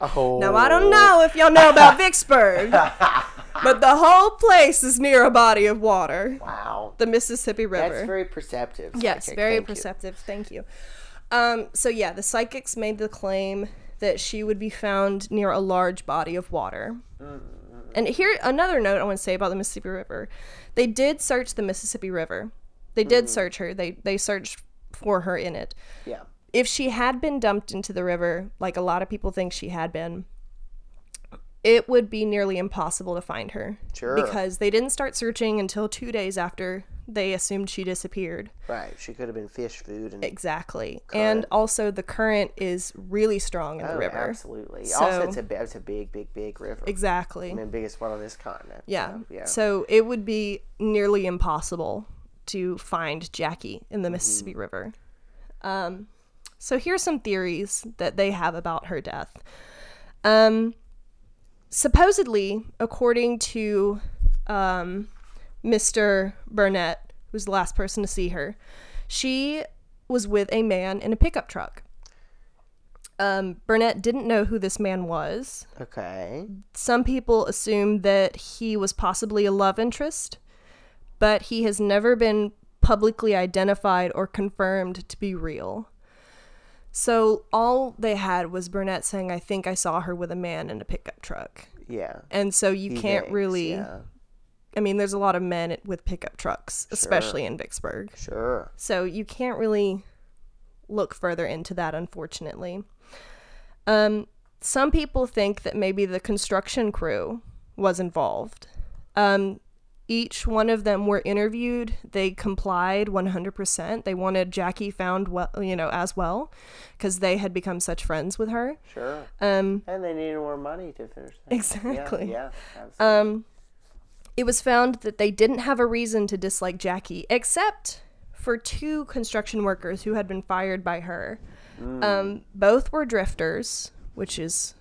Oh. Now, I don't know if y'all know about Vicksburg, but the whole place is near a body of water, Wow. the Mississippi River. That's very perceptive. Yes, psychic. very Thank you. perceptive. Thank you. Um, so yeah, the psychics made the claim that she would be found near a large body of water. And here, another note I want to say about the Mississippi River: they did search the Mississippi River. They did search her. They they searched for her in it. Yeah. If she had been dumped into the river, like a lot of people think she had been, it would be nearly impossible to find her. Sure. Because they didn't start searching until two days after they assumed she disappeared. Right. She could have been fish food and Exactly. And also the current is really strong in the Oh, river. absolutely. So- also, it's a it's a big, big, big river. Exactly. I mean, biggest one on this continent. yeah. So, yeah. So it would be nearly impossible to find Jackie in the Mm-hmm. Mississippi River. Um So here's some theories that they have about her death. Um, supposedly, according to um, Mr. Burnett, who's the last person to see her, she was with a man in a pickup truck. Um, Burnett didn't know who this man was. Okay. Some people assume that he was possibly a love interest, but he has never been publicly identified or confirmed to be real. So all they had was Burnett saying, I think I saw her with a man in a pickup truck. Yeah. And so you He can't thinks, really, Yeah. I mean, there's a lot of men with pickup trucks, especially in Vicksburg. Sure. So you can't really look further into that, unfortunately. Um, some people think that maybe the construction crew was involved. Um, each one of them were interviewed. They complied 100%. They wanted Jackie found well, you know, as well, because they had become such friends with her. Sure. Um, And they needed more money to finish that. Exactly. Yeah. yeah absolutely. Um, it was found that they didn't have a reason to dislike Jackie, except for two construction workers who had been fired by her. Um, both were drifters, which is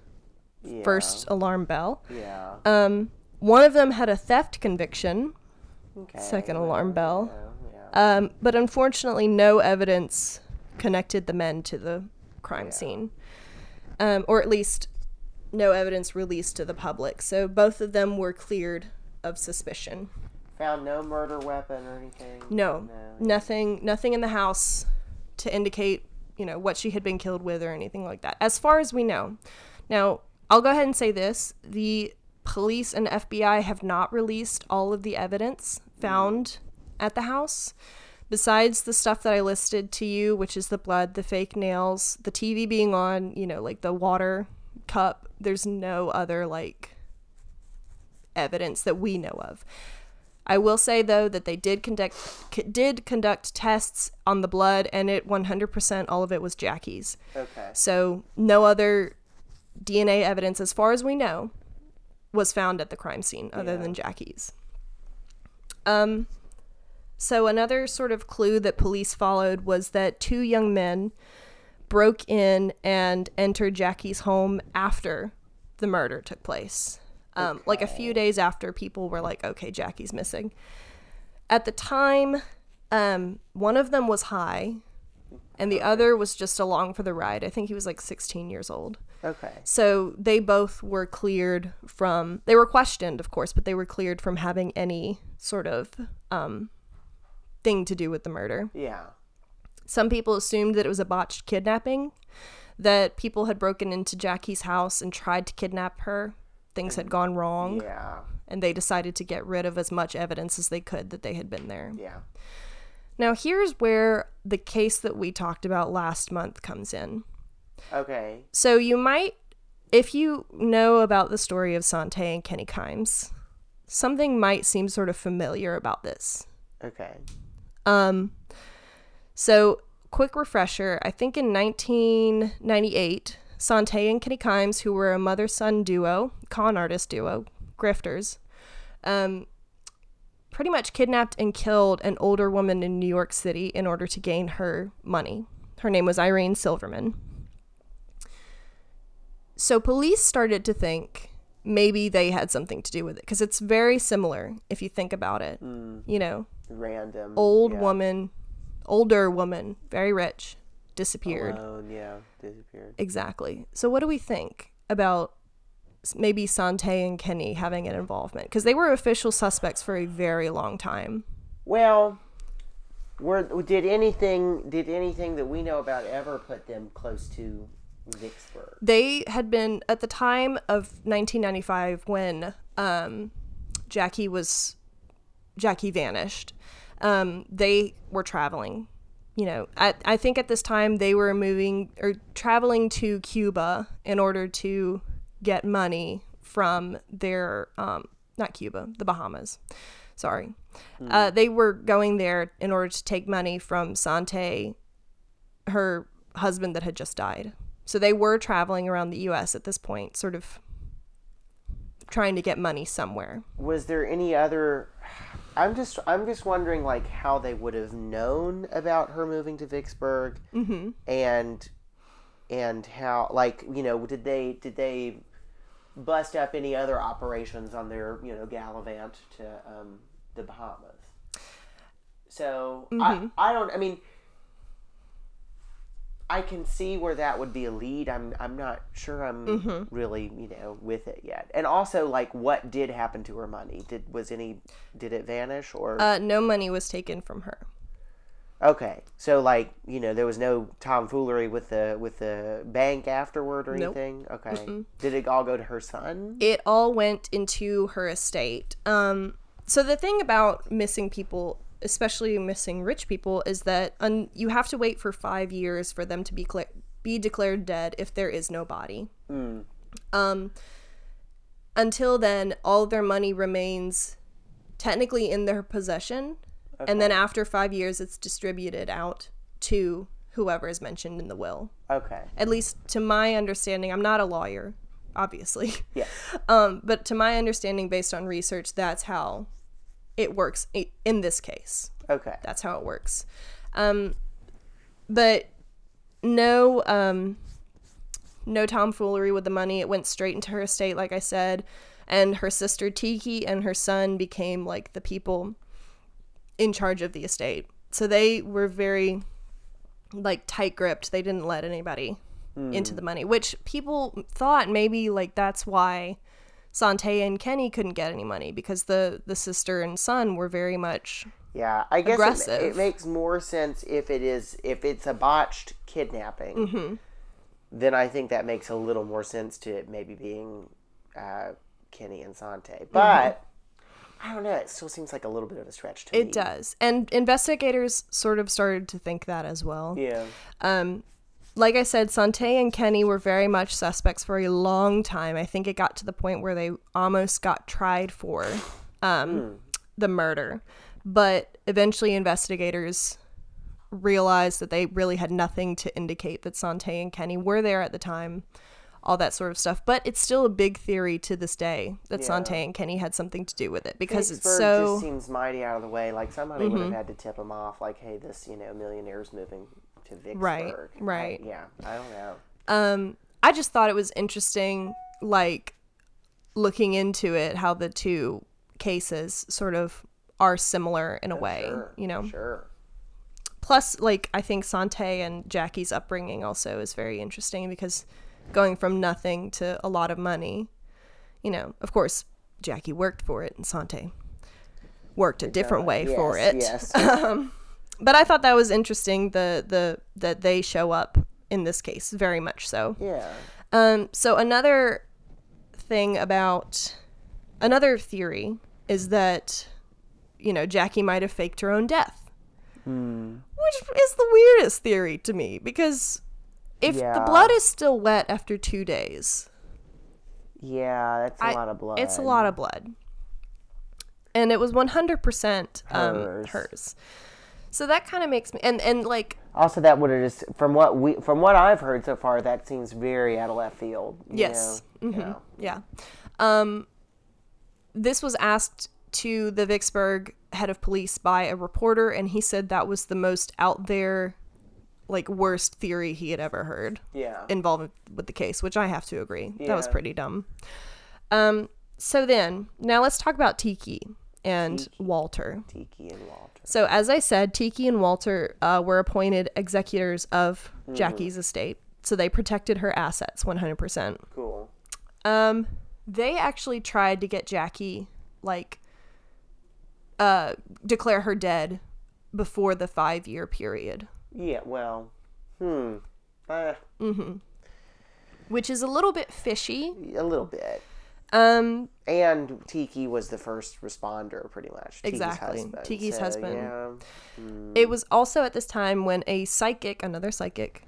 yeah. first alarm bell. Yeah. Um, one of them had a theft conviction, Okay. second alarm bell. Yeah. um, but unfortunately, no evidence connected the men to the crime Yeah. scene, um, or at least no evidence released to the public. So both of them were cleared of suspicion. Found no murder weapon or anything. No, nothing, nothing in the house to indicate, you know, what she had been killed with or anything like that, as far as we know. Now, I'll go ahead and say this: the police and FBI have not released all of the evidence found at the house. Besides the stuff that I listed to you, which is the blood, the fake nails, the TV being on, you know, like the water cup, there's no other like evidence that we know of. I will say though that they did conduct c- did conduct tests on the blood, and it 100% all of it was Jackie's. Okay. So no other DNA evidence, as far as we know, was found at the crime scene other Yeah. than Jackie's. Um, so another sort of clue that police followed was that two young men broke in and entered Jackie's home after the murder took place. Um, Like a few days after people were like, okay, Jackie's missing. At the time, um, one of them was high and the other was just along for the ride. I think he was like 16 years old. Okay. So they both were cleared from, they were questioned, of course, but they were cleared from having any sort of um, thing to do with the murder. Yeah. Some people assumed that it was a botched kidnapping, that people had broken into Jackie's house and tried to kidnap her. Things had gone wrong, Yeah. and they decided to get rid of as much evidence as they could that they had been there. Yeah. Now, here's where the case that we talked about last month comes in. Okay. So, you might, if you know about the story of Sante and Kenny Kimes, something might seem sort of familiar about this. Okay. Um, so, quick refresher I think in 1998, Sante and Kenny Kimes, who were a mother son duo, con artist duo, grifters, um, pretty much kidnapped and killed an older woman in New York City in order to gain her money. Her name was Irene Silverman. So, police started to think maybe they had something to do with it because it's very similar if you think about it. Hmm. You know, Random. old yeah. woman, older woman, very rich, disappeared. Alone, yeah. Disappeared. Exactly. So, what do we think about maybe Sante and Kenny having an involvement? Because they were official suspects for a very long time. Well, were did anything did anything that we know about ever put them close to Vicksburg? They had been at the time of 1995 when um, Jackie was Jackie vanished. Um, they were traveling. You know, at, I think at this time they were moving or traveling to Cuba in order to get money from their um, not Cuba, the Bahamas. Sorry, uh, they were going there in order to take money from Sante, her husband that had just died. So they were traveling around the U.S. at this point, sort of trying to get money somewhere. Was there any other? I'm just I'm just wondering like how they would have known about her moving to Vicksburg, Mm-hmm. and and how like you know did they did they bust up any other operations on their you know gallivant to um, the Bahamas? So Mm-hmm. I I don't I mean. I can see where that would be a lead. I'm I'm not sure I'm Mm-hmm. really, you know, with it yet. And also like what did happen to her money? Did was any did it vanish or Uh, no money was taken from her. Okay. So like, you know, there was no tomfoolery with the with the bank afterward or Nope. anything? Okay. Did it all go to her son? It all went into her estate. Um, so the thing about missing people, especially missing rich people, is that un- you have to wait for five years for them to be cla- be declared dead if there is no body. Um, until then, all their money remains technically in their possession, and then after five years, it's distributed out to whoever is mentioned in the will. Okay. At least to my understanding, I'm not a lawyer, obviously. Yeah. Um, but to my understanding, based on research, that's how it works in this case. Okay. That's how it works. Um, but no, um, no tomfoolery with the money. It went straight into her estate, like I said. And her sister Tiki and her son became like the people in charge of the estate. So they were very like tight gripped. They didn't let anybody into the money, which people thought maybe like that's why Sante and Kenny couldn't get any money because the the sister and son were very much Yeah, I guess it, Aggressive. it makes more sense if it is if it's a botched kidnapping. Mm-hmm. Then I think that makes a little more sense to it maybe being uh, Kenny and Sante. But I don't know. It still seems like a little bit of a stretch to me. Mm-hmm. It does. And investigators sort of started to think that as well. Yeah. Um, like I said, Sante and Kenny were very much suspects for a long time. I think it got to the point where they almost got tried for um, the murder. But eventually, investigators realized that they really had nothing to indicate that Sante and Kenny were there at the time, all that sort of stuff. But it's still a big theory to this day that Yeah. Sante and Kenny had something to do with it because it's so. Mm-hmm. just seems mighty out of the way. Like somebody would have had to tip them off. Like, hey, this you know millionaire's moving to Vicksburg. Right, I- right. yeah. I don't know. um i just thought it was interesting like looking into it how the two cases sort of are similar in a way Sure. you know Sure. plus like i think sante and jackie's upbringing also is very interesting because going from nothing to a lot of money you know of course jackie worked for it and sante worked a different way for it Yes. but i thought that was interesting the the that they show up in this case very much so yeah. um, so another thing about another theory is that you know Jackie might have faked her own death, which is the weirdest theory to me because if the blood is still wet after two days, Yeah. That's a I- lot of blood. it's a lot of blood, and it was one hundred percent um, Hers. So that kind of makes me and and like Also, that would have just from what we from what I've heard so far, that seems very out of left field. you Yes. know? Mhm. Yeah. Yeah. Um, this was asked to the Vicksburg head of police by a reporter, and he said that was the most out there, like, worst theory he had ever heard Yeah. involved with the case, which I have to agree. That was pretty dumb. Um, so then, now let's talk about Tiki and Walter. Tiki and Walter. So, as I said, Tiki and Walter uh, were appointed executors of Jackie's estate. So they protected her assets 100%. Cool. Um, they actually tried to get Jackie like uh declare her dead before the five year period, Yeah. Well. Hmm. Uh, Mhm. which is a little bit fishy. a little bit. Um, And Tiki was the first responder, pretty much. Exactly. Tiki's husband. Tiki's So, husband. Yeah. it was also at this time when a psychic, another psychic,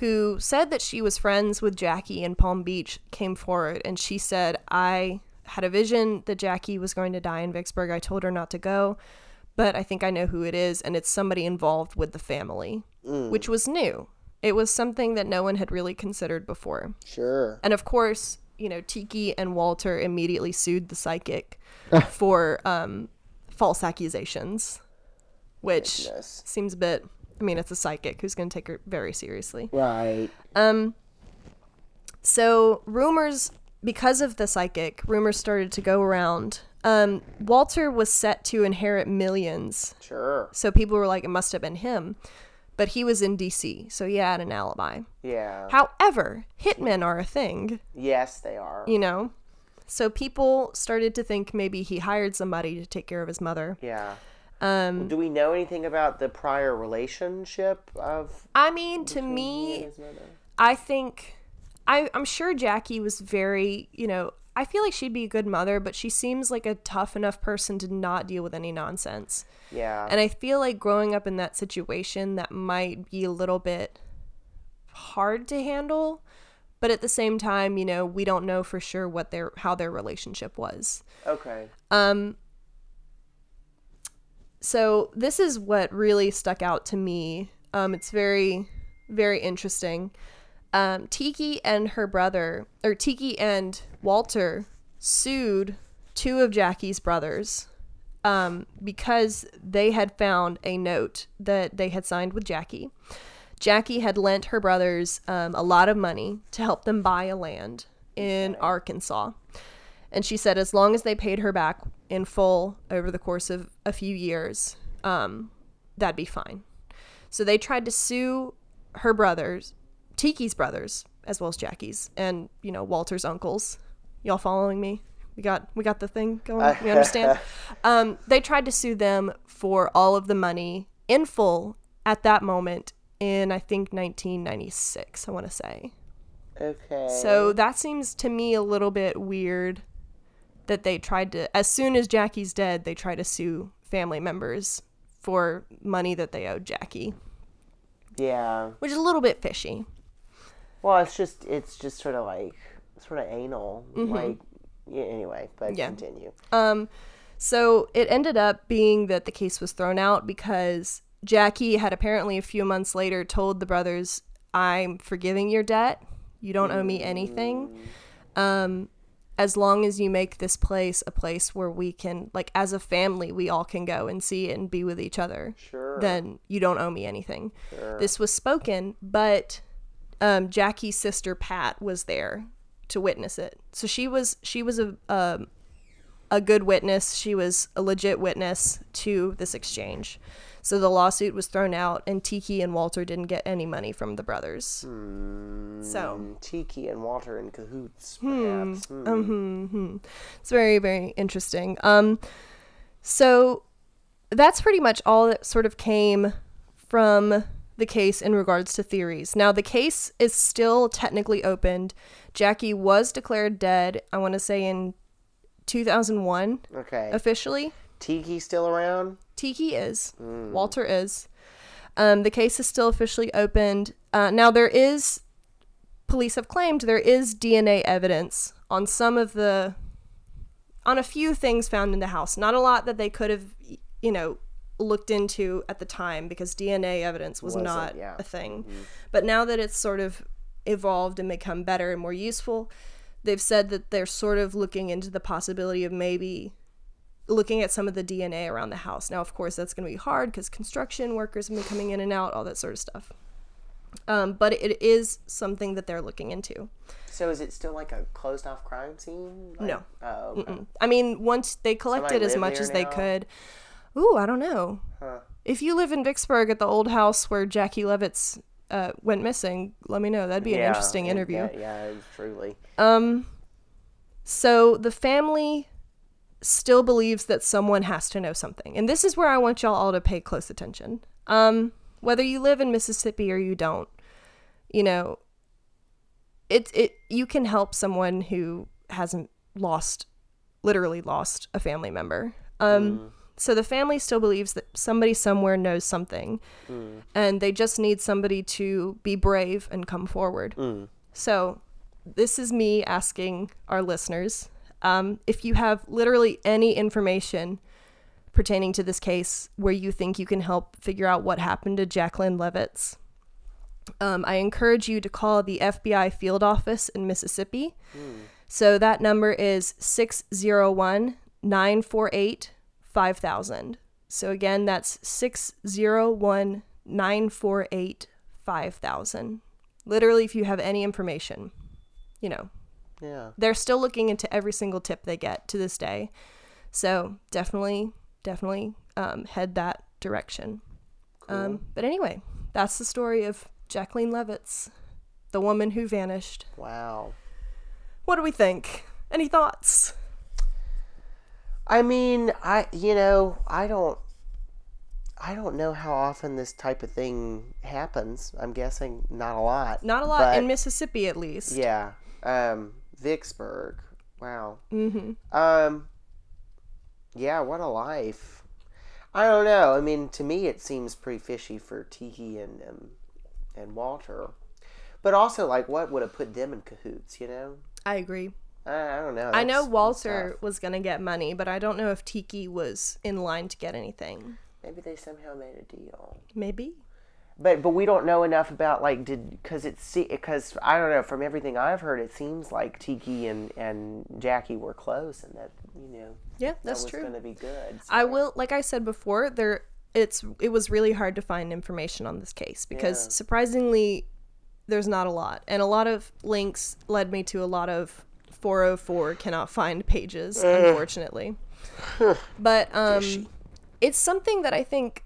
who said that she was friends with Jackie in Palm Beach came forward and she said, I had a vision that Jackie was going to die in Vicksburg. I told her not to go, but I think I know who it is, and it's somebody involved with the family, which was new. It was something that no one had really considered before. Sure. And of course, you know, Tiki and Walter immediately sued the psychic for um, false accusations, which Goodness. seems a bit. I mean, it's a psychic who's going to take her very seriously. Right. Um, so rumors, because of the psychic, rumors started to go around. Um, Walter was set to inherit millions, Sure. so people were like, it must have been him. But he was in D.C., so he had an alibi. Yeah. However, hitmen are a thing, yes, they are. you know. So people started to think maybe he hired somebody to take care of his mother. Yeah. Um, Do we know anything about the prior relationship of I mean, to me. I think I I'm sure Jackie was very, you know, I feel like she'd be a good mother, but she seems like a tough enough person to not deal with any nonsense. Yeah. And I feel like growing up in that situation that might be a little bit hard to handle, but at the same time, you know, we don't know for sure what their how their relationship was. okay. Um so this is what really stuck out to me. Um it's very very interesting. Um Tiki and her brother or Tiki and Walter sued two of Jackie's brothers um because they had found a note that they had signed with Jackie. Jackie had lent her brothers um, a lot of money to help them buy a land in Arkansas. And she said as long as they paid her back in full over the course of a few years, um, that'd be fine. So they tried to sue her brothers, Tiki's brothers, as well as Jackie's, and you know Walter's uncles. Y'all following me? We got we got the thing going. We understand. um, they tried to sue them for all of the money in full at that moment in I think 1996. I want to say. Okay. So that seems to me a little bit weird that they tried to, as soon as Jackie's dead, they try to sue family members for money that they owed Jackie, yeah. which is a little bit fishy. Well, it's just it's just sort of like sort of anal. Like yeah, anyway, but Mm-hmm. Yeah. continue. Um, so it ended up being that the case was thrown out because Jackie had apparently a few months later told the brothers, "I'm forgiving your debt. You don't owe me anything. Um, as long as you make this place a place where we can, like, as a family, we all can go and see and be with each other. Sure. Then you don't owe me anything." This was spoken, but um, Jackie's sister Pat was there to witness it. So she was she was a um, a good witness. She was a legit witness to this exchange. So the lawsuit was thrown out, and Tiki and Walter didn't get any money from the brothers. So Mm, Tiki and Walter in cahoots, Hmm. perhaps. Hmm. it's very very interesting. Um, so that's pretty much all that sort of came from the case in regards to theories. Now the case is still technically opened. Jackie was declared dead. I want to say in 2001 Okay. officially. Tiki still around? Tiki is. Walter is. Um, the case is still officially opened. Uh, now, there is, police have claimed there is DNA evidence on some of the, on a few things found in the house. Not a lot that they could have, you know, looked into at the time because DNA evidence was Wasn't, yeah. a thing. But now that it's sort of evolved and become better and more useful, they've said that they're sort of looking into the possibility of maybe looking at some of the DNA around the house. Now, of course, that's going to be hard because construction workers have been coming in and out, all that sort of stuff. Um, but it is something that they're looking into. So is it still like a closed off crime scene? Like- No. Oh, okay. I mean, once they collected as much as they could. Ooh, I don't know. Huh. If you live in Vicksburg at the old house where Jackie Levitz uh, went missing, let me know. That'd be an Yeah, interesting interview. Yeah, yeah, truly. Um, so the family still believes that someone has to know something, and this is where I want y'all all to pay close attention. Um, whether you live in Mississippi or you don't, you know, it it you can help someone who hasn't lost, literally lost a family member. Um. So the family still believes that somebody somewhere knows something, and they just need somebody to be brave and come forward. So, this is me asking our listeners um, if you have literally any information pertaining to this case where you think you can help figure out what happened to Jacqueline Levitz. Um, I encourage you to call the FBI field office in Mississippi. So that number is 601 948 5000. So again, that's 601 948 5000. Literally, if you have any information, you know, Yeah. they're still looking into every single tip they get to this day. So definitely, definitely um, head that direction. Um, but anyway, that's the story of Jacqueline Levitz, the woman who vanished. Wow. What do we think? Any thoughts? I mean, I you know, I don't I don't know how often this type of thing happens. I'm guessing not a lot. Not a lot but- in Mississippi, at least. Yeah. Um Vicksburg. Wow. Mhm. Um Yeah, what a life. I don't know. I mean, to me it seems pretty fishy for Tiki and um, and Walter. But also like what would have put them in cahoots, you know? I agree. I, I don't know. I know That's- that's Walter was gonna get money, but I don't know if Tiki was in line to get anything. Maybe they somehow made a deal. Maybe. But but we don't know enough about like did because it's because I don't know from everything I've heard it seems like Tiki and and Jackie were close and that you know Yeah, that that's was true. going to be good. I will, like I said before, there it's it was really hard to find information on this case because Yeah. surprisingly, there's not a lot, and a lot of links led me to a lot of 404 cannot find pages, unfortunately. but um, it's something that I think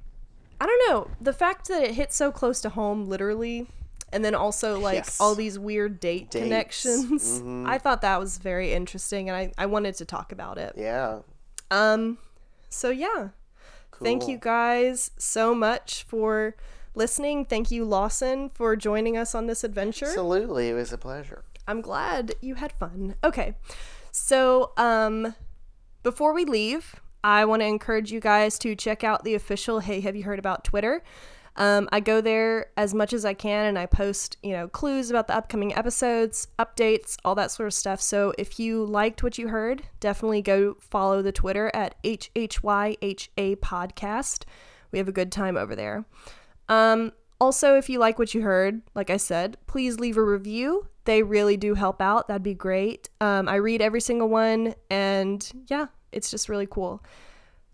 I don't know the fact that it hit so close to home, literally. And then also like Yes. all these weird date Dates. connections. I thought that was very interesting and I, I wanted to talk about it. Yeah. Um, so yeah, thank you guys so much for listening. Thank you, Lawson, for joining us on this adventure. Absolutely, it was a pleasure. I'm glad you had fun. Okay, so um, before we leave, I want to encourage you guys to check out the official Hey, have you heard about Twitter? Um, I go there as much as I can and I post, you know, clues about the upcoming episodes, updates, all that sort of stuff. So if you liked what you heard, definitely go follow the Twitter at HHYHA Podcast. We have a good time over there. Um, also, if you like what you heard, like I said, please leave a review. They really do help out. That'd be great. Um, I read every single one, and yeah, it's just really cool.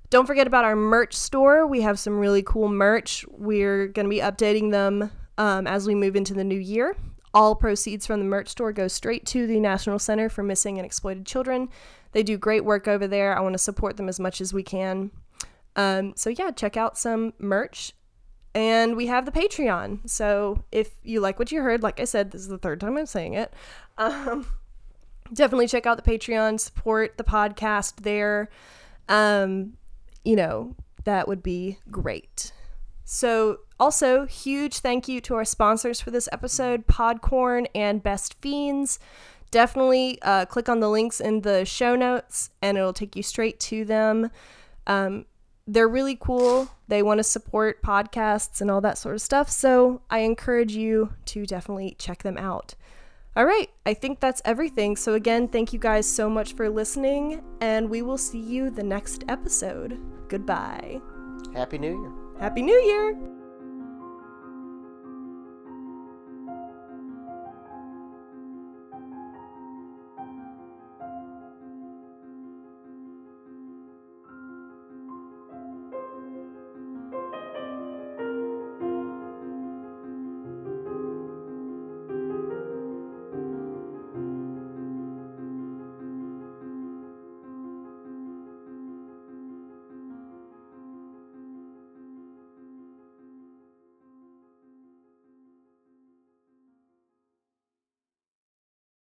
Don't forget about our merch store. We have some really cool merch. We're going to be updating them um, as we move into the new year. All proceeds from the merch store go straight to the National Center for Missing and Exploited Children. They do great work over there. I want to support them as much as we can. Um, so, yeah, check out some merch. And we have the Patreon. So, if you like what you heard, like I said, this is the third time I'm saying it. Um, definitely check out the Patreon, support the podcast there. Um, you know, that would be great. So, also, huge thank you to our sponsors for this episode Podcorn and Best Fiends. Definitely uh, click on the links in the show notes and it'll take you straight to them. Um, they're really cool. They want to support podcasts and all that sort of stuff. So, I encourage you to definitely check them out. All right, I think that's everything. So, again, thank you guys so much for listening, and we will see you the next episode. Goodbye. Happy New Year. Happy New Year!